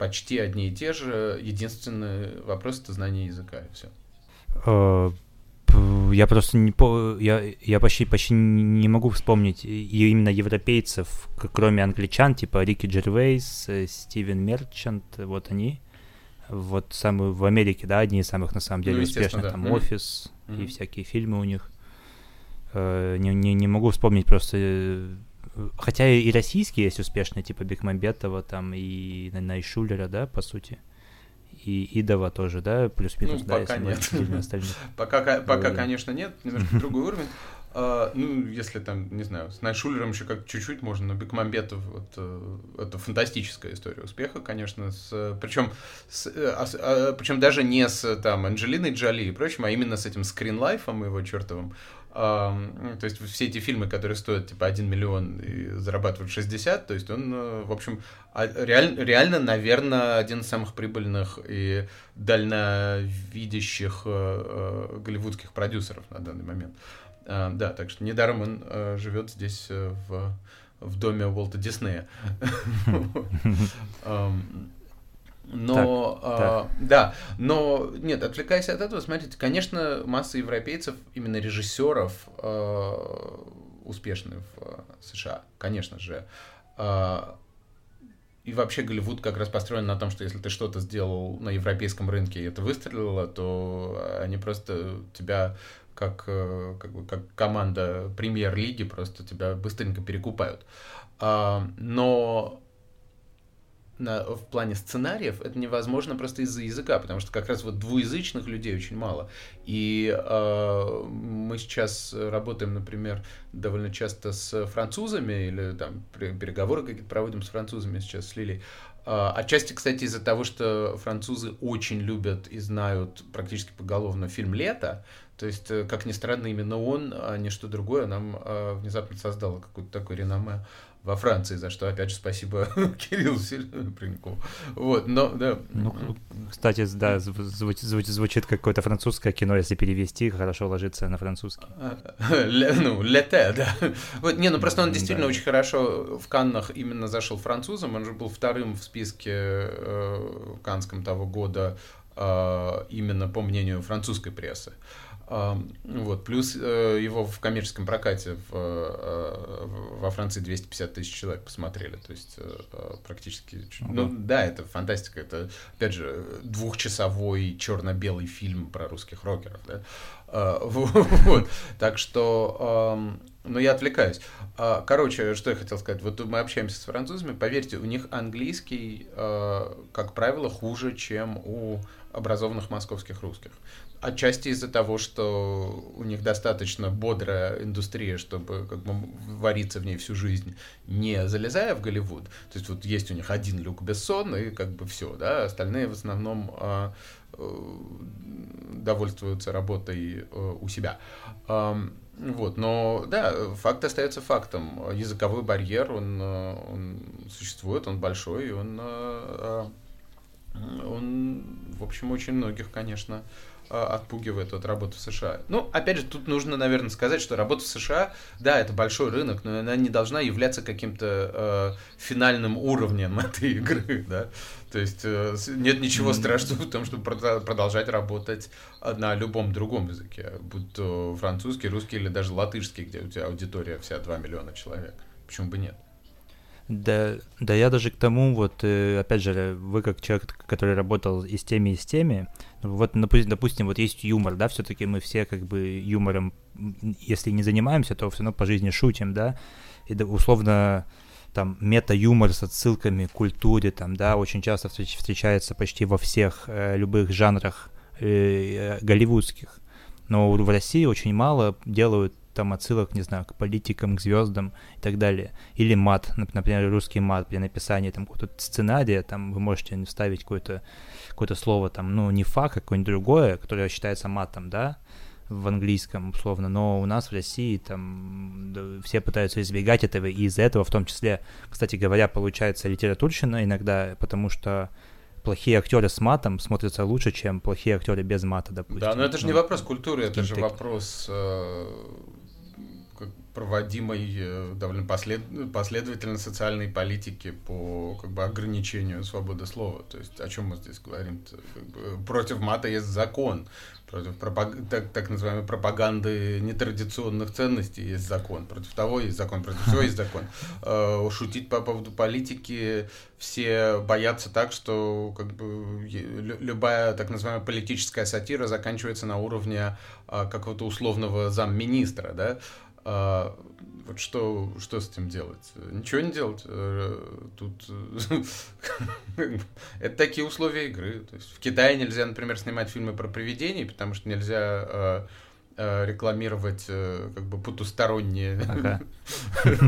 почти одни и те же. Единственный вопрос это знание языка и все. Э, я просто не по... я, я почти, почти не могу вспомнить именно европейцев, кроме англичан, типа Рики Джервейс, э, Стивен Мерчант, вот они. Вот самые в Америке, да, одни из самых на самом деле ну, успешных, да. там mm-hmm. офис mm-hmm. и всякие фильмы у них. Э, не, не, не могу вспомнить просто Хотя и российские есть успешные, типа Бекмамбетова там и Найшулера, да, по сути. И Идова тоже, да, плюс-минус, ну, да, пока нет. пока, пока, конечно, нет, немножко другой уровень. Uh, ну, если там, не знаю, с Найшулером еще как чуть-чуть можно, но Бекмамбетов вот, это фантастическая история успеха, конечно, с, причем, с, а, а, причем даже не с там Анджелиной Джоли и прочим, а именно с этим скринлайфом его чертовым, то есть все эти фильмы, которые стоят типа 1 миллион и зарабатывают 60, то есть он, э, в общем, а, реаль, реально, наверное, один из самых прибыльных и дальновидящих э, э, голливудских продюсеров на данный момент. Да, так что недаром он живет здесь в, в доме Уолта Диснея. Но, так, э, так. да, но, нет, отвлекаясь от этого, смотрите, конечно, масса европейцев, именно режиссеров, э, успешны в США, конечно же. Э, и вообще Голливуд как раз построен на том, что если ты что-то сделал на европейском рынке и это выстрелило, то они просто тебя как, э, как, бы, как команда премьер-лиги просто тебя быстренько перекупают. Но на, в плане сценариев это невозможно просто из-за языка, потому что как раз вот двуязычных людей очень мало. И э, мы сейчас работаем, например, довольно часто с французами, или там переговоры какие-то проводим с французами сейчас с Лилей. Э, отчасти, кстати, из-за того, что французы очень любят и знают практически поголовно фильм «Лето», то есть, э, как ни странно, именно он, а не что другое, нам э, внезапно создало какое-то такое реноме во Франции, за что, опять же, спасибо Кириллу Серебренникову. Вот, но, да. Ну, кстати, да, звучит, звучит, звучит какое-то французское кино, если перевести, хорошо ложится на французский. ну, лете, да. Вот, не, ну просто он действительно да. очень хорошо в Каннах именно зашел французом, он же был вторым в списке э, канском того года э, именно по мнению французской прессы. Вот. Плюс э, его в коммерческом прокате в, э, во Франции 250 тысяч человек посмотрели. То есть э, практически... Ну да, это фантастика. Это, опять же, двухчасовой черно-белый фильм про русских рокеров. Да? Вот. Так что... Ну, я отвлекаюсь. Короче, что я хотел сказать. Вот мы общаемся с французами. Поверьте, у них английский, как правило, хуже, чем у образованных московских русских. Отчасти из-за того, что у них достаточно бодрая индустрия, чтобы как бы вариться в ней всю жизнь, не залезая в Голливуд. То есть вот есть у них один Люк Бессон, и как бы все, да, остальные в основном а, довольствуются работой э, у себя. Э, вот, но да, факт остается фактом. Языковой барьер, он, э, он существует, он большой, и он, э, он, в общем, очень многих, конечно, отпугивает от работы в США. Ну, опять же, тут нужно, наверное, сказать, что работа в США, да, это большой рынок, но она не должна являться каким-то э, финальным уровнем этой игры, да. То есть э, нет ничего страшного в том, чтобы продолжать работать на любом другом языке, будь то французский, русский или даже латышский, где у тебя аудитория вся 2 миллиона человек. Почему бы нет? Да, да я даже к тому, вот, э, опять же, вы как человек, который работал и с теми, и с теми, вот, допустим, вот есть юмор, да, все-таки мы все как бы юмором, если не занимаемся, то все равно по жизни шутим, да, и условно там мета-юмор с отсылками к культуре, там, да, очень часто встречается почти во всех э, любых жанрах э, э, голливудских. Но в России очень мало делают там отсылок, не знаю, к политикам, к звездам и так далее. Или мат, например, русский мат при написании там какого-то сценария, там вы можете вставить какое-то какое слово там, ну, не факт, а какое-нибудь другое, которое считается матом, да, в английском, условно, но у нас в России там да, все пытаются избегать этого, и из-за этого, в том числе, кстати говоря, получается литературщина иногда, потому что плохие актеры с матом смотрятся лучше, чем плохие актеры без мата, допустим. Да, но это же ну, не вопрос культуры, это же вопрос э, проводимой э, довольно послед... последовательно социальной политики по как бы, ограничению свободы слова. То есть о чем мы здесь говорим? Как бы, против мата есть закон, против пропаг... так, так называемой пропаганды нетрадиционных ценностей есть закон, против того есть закон, против всего есть закон. Э, шутить по поводу политики все боятся так, что как бы любая так называемая политическая сатира заканчивается на уровне а, какого-то условного замминистра, да, а, вот что, что с этим делать? Ничего не делать. Э, тут это такие условия игры. То есть в Китае нельзя, например, снимать фильмы про привидений, потому что нельзя э, Э, рекламировать э, как бы потусторонние ага.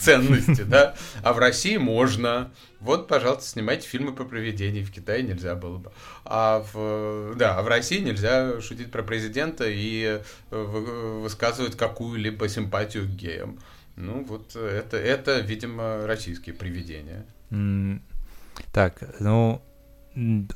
ценности, да, а в России можно. Вот, пожалуйста, снимайте фильмы про привидений. В Китае нельзя было бы. А в, да, а в России нельзя шутить про президента и э, высказывать какую-либо симпатию к геям. Ну, вот это, это видимо, российские привидения. Так, ну,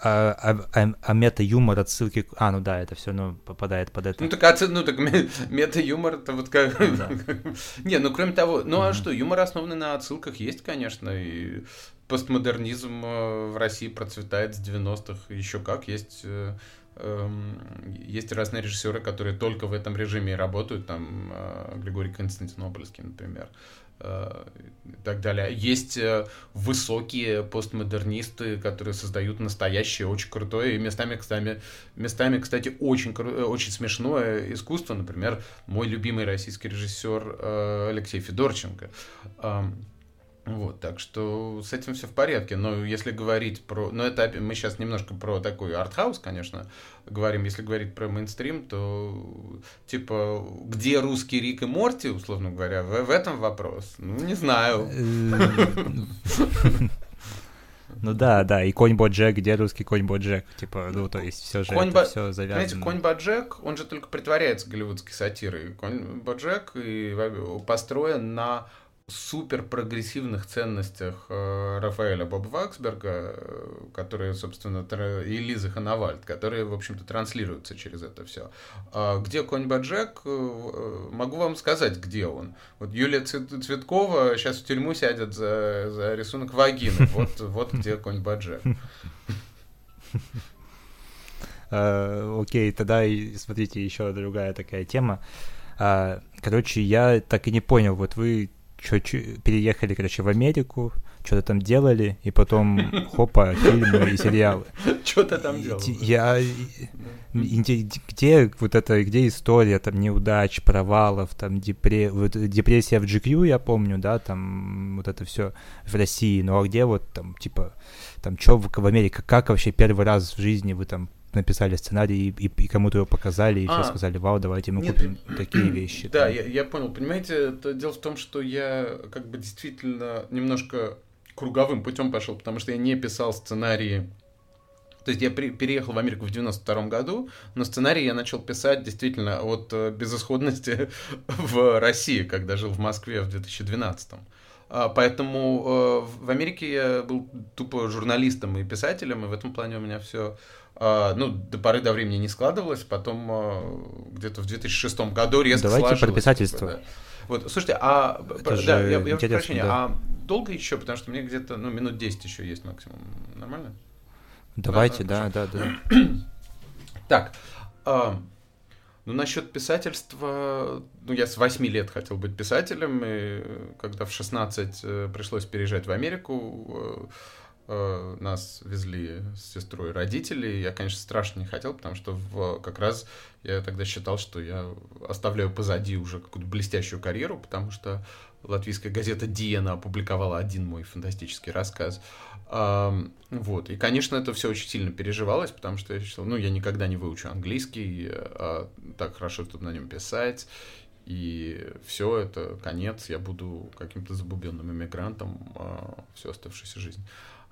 а, а, а, а мета-юмор, отсылки... А, ну да, это все равно попадает под это. Ну так, а, ну, так мета-юмор, это вот как... Ну, да. Не, ну кроме того, ну а что, юмор основанный на отсылках есть, конечно, и постмодернизм э, в России процветает с 90-х, еще как, есть э, эм, есть разные режиссеры, которые только в этом режиме работают, там э, Григорий Константинопольский, например и так далее. Есть э, высокие постмодернисты, которые создают настоящее, очень крутое и местами, кстати, местами, кстати очень, э, очень смешное искусство. Например, мой любимый российский режиссер э, Алексей Федорченко вот, так что с этим все в порядке. Но если говорить про... Ну, это мы сейчас немножко про такой артхаус, конечно, говорим. Если говорить про мейнстрим, то типа, где русский Рик и Морти, условно говоря, в, в этом вопрос? Ну, не знаю. Ну да, да, и конь Боджек, где русский конь Боджек, типа, ну то есть все же конь это Бо... все завязано. Знаете, конь Боджек, он же только притворяется голливудской сатирой. Конь Боджек и построен на супер прогрессивных ценностях э, Рафаэля Боба Ваксберга, э, которые, собственно, и Лизы Хановальд, которые, в общем-то, транслируются через это все. А где конь Баджек, э, могу вам сказать, где он. Вот Юлия Цветкова сейчас в тюрьму сядет за, за рисунок вагины. Вот, вот где конь Баджек. Окей, тогда смотрите, еще другая такая тема. А, короче, я так и не понял, вот вы чё, чё, переехали, короче, в Америку, что-то там делали, и потом, хопа, фильмы и сериалы. Что-то там делал. Я... Где вот это, где история там неудач, провалов, там депрессия в GQ, я помню, да, там вот это все в России, ну а где вот там, типа, там, что в Америке, как вообще первый раз в жизни вы там написали сценарий и, и, кому-то его показали, и а, все сказали, вау, давайте мы нет, купим такие вещи. Да, я, я понял. Понимаете, это дело в том, что я как бы действительно немножко круговым путем пошел, потому что я не писал сценарии. То есть я при, переехал в Америку в 92 году, но сценарий я начал писать действительно от э, безысходности в России, когда жил в Москве в 2012. А, поэтому э, в Америке я был тупо журналистом и писателем, и в этом плане у меня все ну, до поры до времени не складывалось, потом а, где-то в 2006 году резко Давайте сложилось. про писательство. типа, да. Вот, слушайте, а, Это да, же я, я прошу прощения, да. а долго еще, потому что мне где-то, ну, минут 10 еще есть максимум. Нормально? Давайте, да, да, да, да. Так, а, ну, насчет писательства, ну, я с 8 лет хотел быть писателем, и когда в 16 э, пришлось переезжать в Америку, э, э, нас везли с сестрой родители, я, конечно, страшно не хотел, потому что в, как раз я тогда считал, что я оставляю позади уже какую-то блестящую карьеру, потому что латвийская газета «Диена» опубликовала один мой фантастический рассказ. Ам, Вот. И, конечно, это все очень сильно переживалось, потому что я считал, ну, я никогда не выучу английский, а так хорошо, чтобы на нем писать. И все это конец, я буду каким-то забубенным иммигрантом всю оставшуюся жизнь.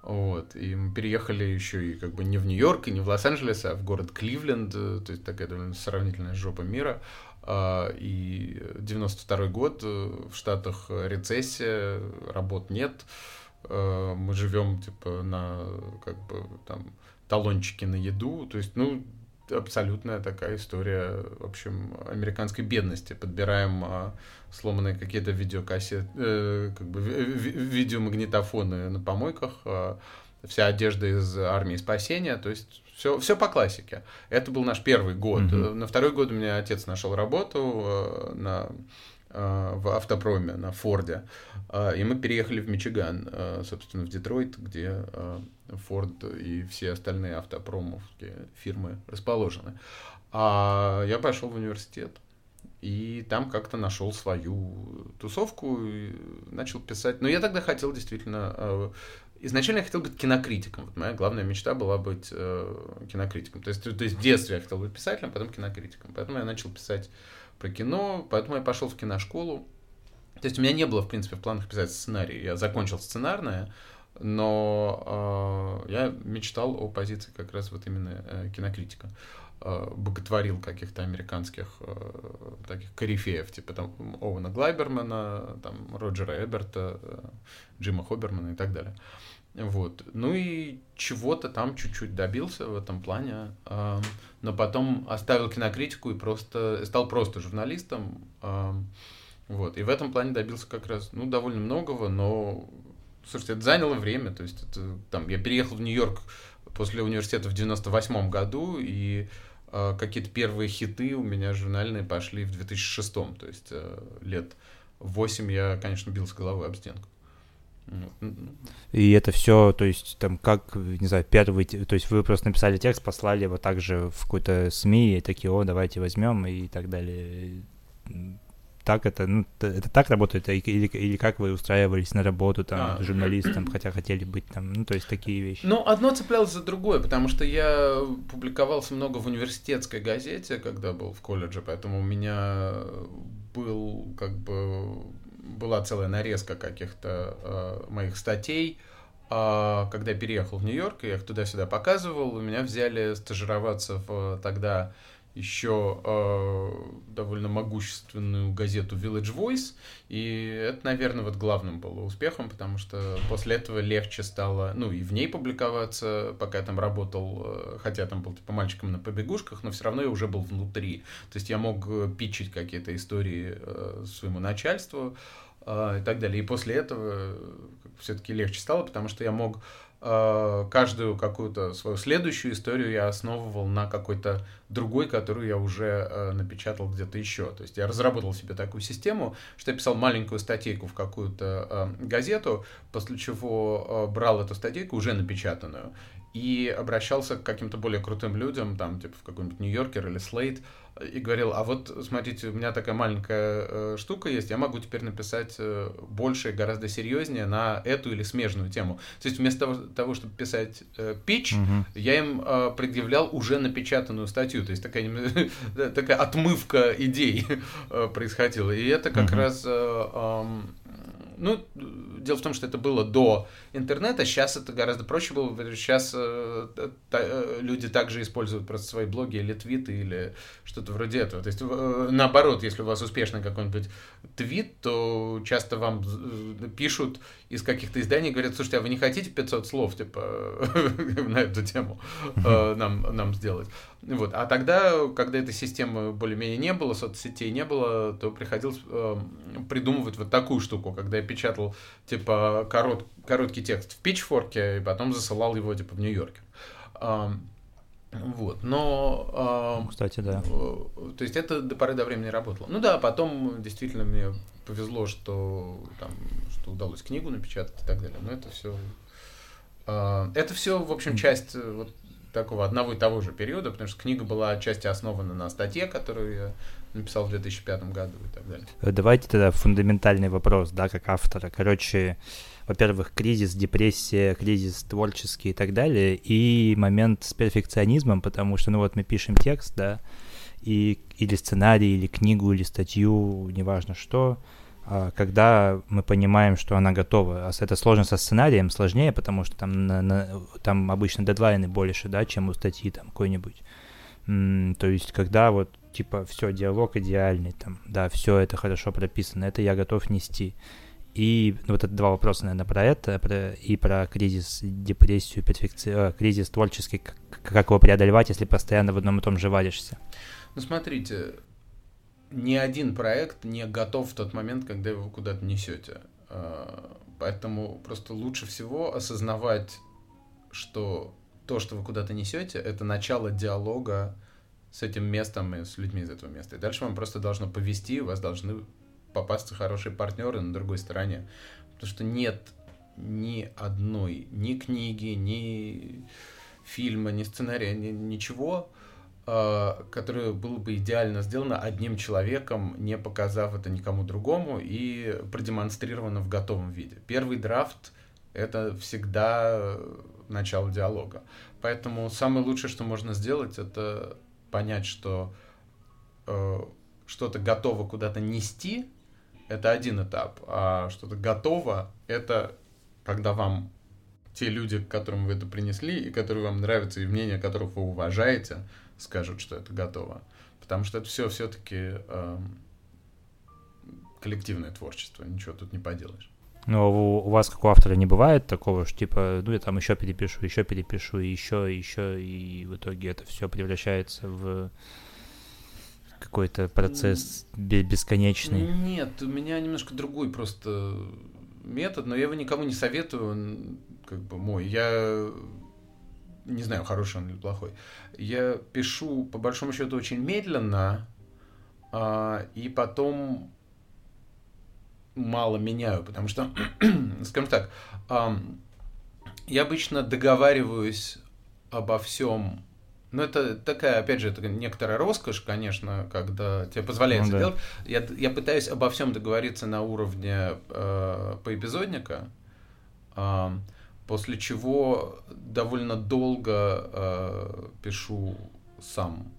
Вот. И мы переехали еще и как бы не в Нью-Йорк, и не в Лос-Анджелес, а в город Кливленд, э, то есть такая довольно сравнительная жопа мира. А, И 92 год, э, в Штатах рецессия, работ нет, Э, мы живем типа на как бы там талончики на еду, то есть ну абсолютная такая история, в общем, американской бедности. Подбираем а, сломанные какие-то видеокассеты, э, как бы ви- ви- видеомагнитофоны на помойках, а, вся одежда из армии спасения, то есть все, все по классике. Это был наш первый год. Мгм. На второй год у меня отец нашел работу э, на в автопроме на Форде, А, и мы переехали в Мичиган, э, собственно, в Детройт, где Форд и все остальные автопромовские фирмы расположены. А я пошел в университет, и там как-то нашел свою тусовку и начал писать. Но я тогда хотел действительно... Изначально я хотел быть кинокритиком. Вот моя главная мечта была быть кинокритиком. То есть, то есть в детстве я хотел быть писателем, потом кинокритиком. Поэтому я начал писать про кино, поэтому я пошел в киношколу. То есть у меня не было, в принципе, в планах писать сценарий. Я закончил сценарное, но э, я мечтал о позиции как раз вот именно э, кинокритика. Э, боготворил каких-то американских э, таких корифеев, типа там Оуэна Глайбермана, там Роджера Эберта, э, Джима Хобермана и так далее. Вот. Ну и чего-то там чуть-чуть добился в этом плане, э, но потом оставил кинокритику и просто стал просто журналистом. э, вот. И в этом плане добился как раз, ну, довольно многого, но, слушайте, это заняло время, то есть это, там, я переехал в Нью-Йорк после университета в 98 году, и какие-то первые хиты у меня журнальные пошли в 2006, то есть э, лет 8 я, конечно, бился головой об стенку. М, И это все, то есть, там, как, не знаю, первый, то есть вы просто написали текст, послали его также в какой-то СМИ, и такие, о, давайте возьмем, и так далее. Так это, ну, это так работает, а или, или как вы устраивались на работу, там, А. журналистом, хотя хотели быть там, ну, то есть такие вещи. Ну, одно цеплялось за другое, потому что я публиковался много в университетской газете, когда был в колледже, поэтому у меня был как бы была целая нарезка каких-то э, моих статей. А когда я переехал в Нью-Йорк, я их туда-сюда показывал, меня взяли стажироваться в тогда еще э, довольно могущественную газету Village Voice, и это, наверное, вот главным было успехом, потому что после этого легче стало, ну, и в ней публиковаться, пока я там работал, э, хотя там был типа мальчиком на побегушках, но все равно я уже был внутри. То есть я мог э, питчить какие-то истории э, своему начальству э, и так далее. И после этого все-таки легче стало, потому что я мог э, каждую какую-то свою следующую историю я основывал на какой-то другой, которую я уже э, напечатал где-то еще. То есть я разработал себе такую систему, что я писал маленькую статейку в какую-то э, газету, после чего э, брал эту статейку уже напечатанную и обращался к каким-то более крутым людям, там, типа, в какой-нибудь Нью-Йоркер или Слейт, и говорил, а вот, смотрите, у меня такая маленькая э, штука есть, я могу теперь написать э, больше, гораздо серьезнее на эту или смежную тему. То есть вместо того, того чтобы писать э, питч, Мгм. я им предъявлял уже напечатанную статью, то есть такая, такая отмывка идей происходила. И это как Мгм. раз ну, дело в том, что это было до интернета, сейчас это гораздо проще было, сейчас э, э, люди также используют просто свои блоги или твиты или что-то вроде этого. То есть, э, наоборот, если у вас успешный какой-нибудь твит, то часто вам э, пишут из каких-то изданий, говорят, слушайте, а вы не хотите 500 слов, типа, на эту тему э, нам, нам сделать? Вот. А тогда, когда этой системы более-менее не было, соцсетей не было, то приходилось э, придумывать вот такую штуку, когда я печатал, типа, корот, короткий текст в пичфорке, и потом засылал его, типа, в Нью-Йорке. Вот, но... Э, Кстати, да. Э, то есть это до поры до времени работало. Ну да, потом действительно мне повезло, что там, что удалось книгу напечатать и так далее. Но это все... Э, это все, в общем, часть э, вот такого одного и того же периода, потому что книга была отчасти основана на статье, которую я написал в 2005 году и так далее. Э, давайте тогда фундаментальный вопрос, да, как автора. Короче, во-первых, кризис, депрессия, кризис творческий и так далее, и момент с перфекционизмом, потому что, ну вот мы пишем текст, да, и, или сценарий, или книгу, или статью, неважно что, а, когда мы понимаем, что она готова. А это сложно со сценарием, сложнее, потому что там, на, на, там обычно дедлайны больше, да, чем у статьи там какой-нибудь. То есть, когда вот, типа, все, диалог идеальный, там, да, все это хорошо прописано, это я готов нести. И ну, вот это два вопроса, наверное, про это, про, и про кризис, депрессию, перфекци... э, кризис творческий, как, как его преодолевать, если постоянно в одном и том же варишься. Ну, смотрите, ни один проект не готов в тот момент, когда вы куда-то несете. А, поэтому просто лучше всего осознавать, что то, что вы куда-то несете, это начало диалога с этим местом и с людьми из этого места. И дальше вам просто должно повести, у вас должны попасться хорошие партнеры на другой стороне. Потому что нет ни одной, ни книги, ни фильма, ни сценария, ни, ничего, которое было бы идеально сделано одним человеком, не показав это никому другому и продемонстрировано в готовом виде. Первый драфт — это всегда начало диалога. Поэтому самое лучшее, что можно сделать, это понять, что э, что-то готово куда-то нести, это один этап, а что-то готово, это когда вам те люди, которым вы это принесли, и которые вам нравятся, и мнение которых вы уважаете, скажут, что это готово. Потому что это все все-таки э, эм, коллективное творчество, ничего тут не поделаешь. Но у, у вас, как у автора, не бывает такого, что типа, ну я там еще перепишу, еще перепишу, еще, еще, и в итоге это все превращается в какой-то процесс бесконечный. Нет, у меня немножко другой просто метод, но я его никому не советую, как бы мой. Я не знаю, хороший он или плохой. Я пишу, по большому счету, очень медленно, а, и потом мало меняю, потому что, скажем так, а, я обычно договариваюсь обо всем. Ну, это такая, опять же, это некоторая роскошь, конечно, когда тебе позволяется ну, да. делать. Я, я пытаюсь обо всем договориться на уровне э, поэпизодника. Э, после чего довольно долго э, пишу сам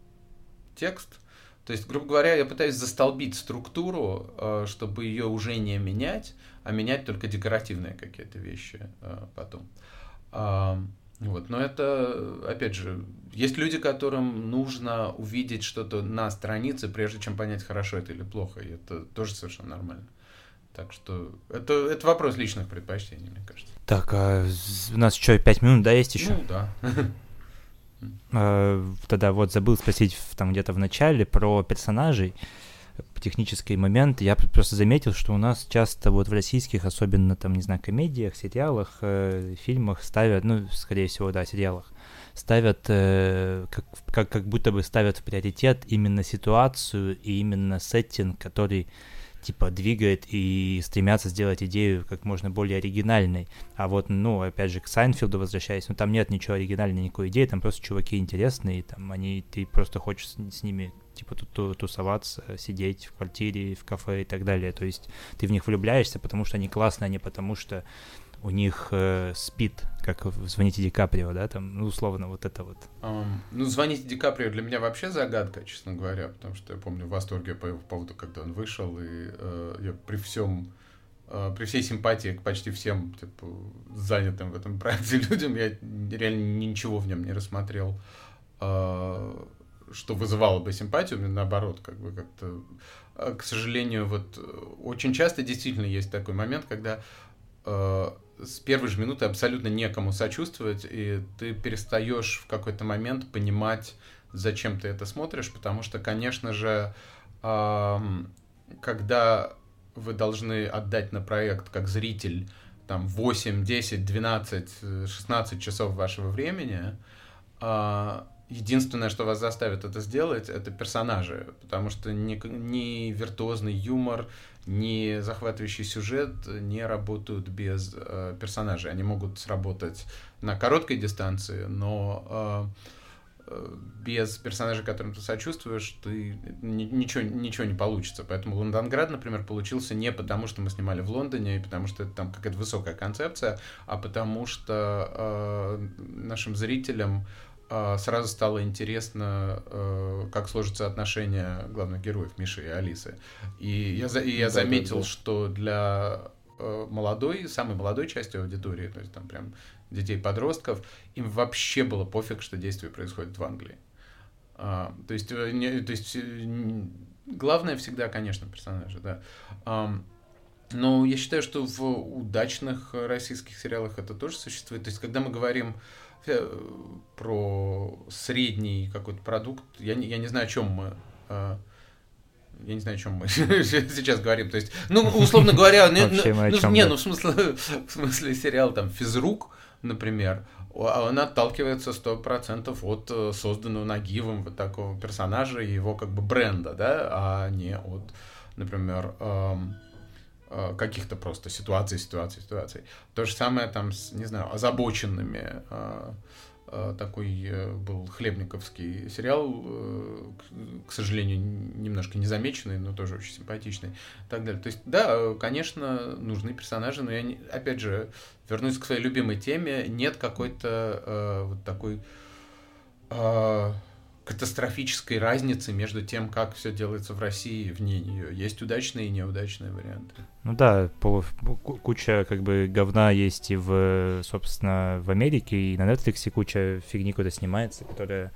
текст. То есть, грубо говоря, я пытаюсь застолбить структуру, э, чтобы ее уже не менять, а менять только декоративные какие-то вещи э, потом. Э, вот. Но это, опять же, есть люди, которым нужно увидеть что-то на странице, прежде чем понять, хорошо это или плохо. И это тоже совершенно нормально. Так что это, это вопрос личных предпочтений, мне кажется. Так, а у нас что, пять минут, да, есть еще? Ну, да. А, тогда вот забыл спросить там где-то в начале про персонажей, технический момент. Я просто заметил, что у нас часто вот в российских, особенно там, не знаю, комедиях, сериалах, э, фильмах ставят, ну, скорее всего, да, сериалах, ставят, э, как, как, как будто бы ставят в приоритет именно ситуацию и именно сеттинг, который типа двигает и стремятся сделать идею как можно более оригинальной. А вот, ну, опять же, к Сайнфилду возвращаясь, ну, там нет ничего оригинальной, никакой идеи, там просто чуваки интересные, там они, ты просто хочешь с, с ними, типа, тут тусоваться, сидеть в квартире, в кафе и так далее. То есть ты в них влюбляешься, потому что они классные, а не потому что у них э, спит, как в «Звоните Ди Каприо», да, там, ну, условно, вот это вот. Um, ну, «Звоните Ди Каприо» для меня вообще загадка, честно говоря, потому что я помню в восторге по его поводу, когда он вышел, и э, я при всем э, при всей симпатии к почти всем типа, занятым в этом проекте людям, я реально ничего в нем не рассмотрел, э, что вызывало бы симпатию, наоборот, как бы как-то, э, к сожалению, вот очень часто действительно есть такой момент, когда э, с первой же минуты абсолютно некому сочувствовать, и ты перестаешь в какой-то момент понимать, зачем ты это смотришь, потому что, конечно же, когда вы должны отдать на проект как зритель там 8, 10, 12, 16 часов вашего времени, а, единственное, что вас заставит это сделать, это персонажи, потому что ни, ни виртуозный юмор, ни захватывающий сюжет не работают без э, персонажей. Они могут сработать на короткой дистанции, но э, Э, без персонажа, которым ты сочувствуешь, ты ничего, ничего не получится. Поэтому Лондонград, например, получился не потому, что мы снимали в Лондоне, и потому что это там какая-то высокая концепция, а потому что э, нашим зрителям сразу стало интересно, э, как сложатся отношения главных героев Миши и Алисы. И я, и я да, заметил, да, да. что для э, молодой, самой молодой части аудитории, то есть там прям детей-подростков, им вообще было пофиг, что действие происходит в Англии. А, то есть, э, не, то есть главное всегда, конечно, персонажи, да. А, но я считаю, что в удачных российских сериалах это тоже существует. То есть, когда мы говорим про средний какой-то продукт, я не, я не знаю, о чем мы а, я не знаю, о чем мы сейчас говорим. То есть, ну, условно говоря, не, ну, не, ну, в смысле, в смысле сериал там физрук, например, он отталкивается 100% от э, созданного Нагивом вот такого персонажа и его как бы бренда, да, а не от, например, эм, э, каких-то просто ситуаций, ситуаций, ситуаций. То же самое там с, не знаю, озабоченными э, Э, такой э, был хлебниковский сериал, э, к сожалению, немножко незамеченный, но тоже очень симпатичный и так далее. То есть, да, конечно, нужны персонажи, но я, не, опять же, вернусь к своей любимой теме, нет какой-то э, вот такой э, катастрофической разницы между тем, как все делается в России и вне нее. Есть удачные и неудачные варианты. Ну да, полу, куча как бы говна есть и в, собственно, в Америке, и на Netflix куча фигни куда снимается, которая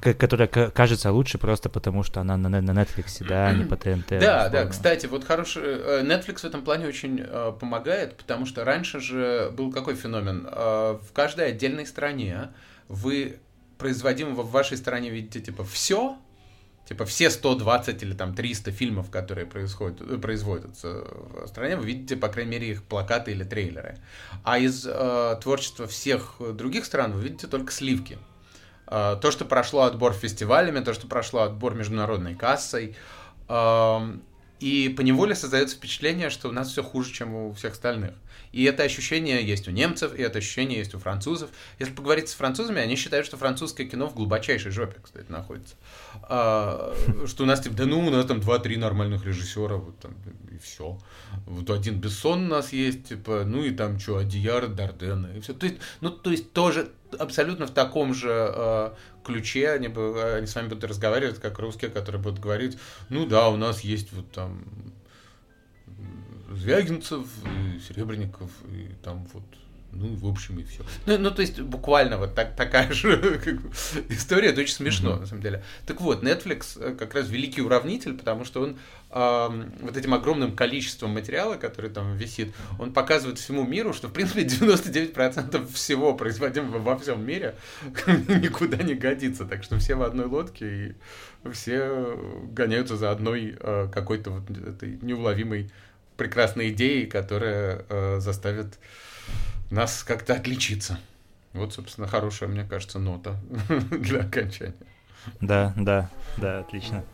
которая кажется лучше просто потому, что она на, на Netflix, да, а не по ТНТ. Да, да, кстати, вот хороший... Э, Netflix в этом плане очень э, помогает, потому что раньше же был какой феномен? Э, в каждой отдельной стране вы производимого в вашей стране видите, типа, все, типа, все 120 или там 300 фильмов, которые происходят, э, производятся в стране, вы видите, по крайней мере, их плакаты или трейлеры. А из э, творчества всех других стран вы видите только сливки. Э, то, что прошло отбор фестивалями, то, что прошло отбор международной кассой, э, и поневоле создается впечатление, что у нас все хуже, чем у всех остальных. И это ощущение есть у немцев, и это ощущение есть у французов. Если поговорить с французами, они считают, что французское кино в глубочайшей жопе, кстати, находится. А, что у нас, типа, да ну, у нас там два-три нормальных режиссера, вот там, все. Вот один Бессон у нас есть, типа, ну и там что, Адияр, Дардена, и все. То есть, ну, то есть тоже абсолютно в таком же э, ключе они, бы, они с вами будут разговаривать, как русские, которые будут говорить, ну да, у нас есть вот там Звягинцев, и Серебренников, и там вот ну, в общем, и все. Ну, ну, то есть, буквально вот так, такая же как бы, история, это очень смешно, mm-hmm. на самом деле. Так вот, Netflix э, как раз великий уравнитель, потому что он э, вот этим огромным количеством материала, который там висит, он показывает всему миру, что, в принципе, 99% всего производимого во всем мире никуда не годится. Так что все в одной лодке, и все гоняются за одной э, какой-то вот этой неуловимой прекрасной идеей, которая э, заставит нас как-то отличиться. Вот, собственно, хорошая, мне кажется, нота для окончания. Да, да, да, отлично.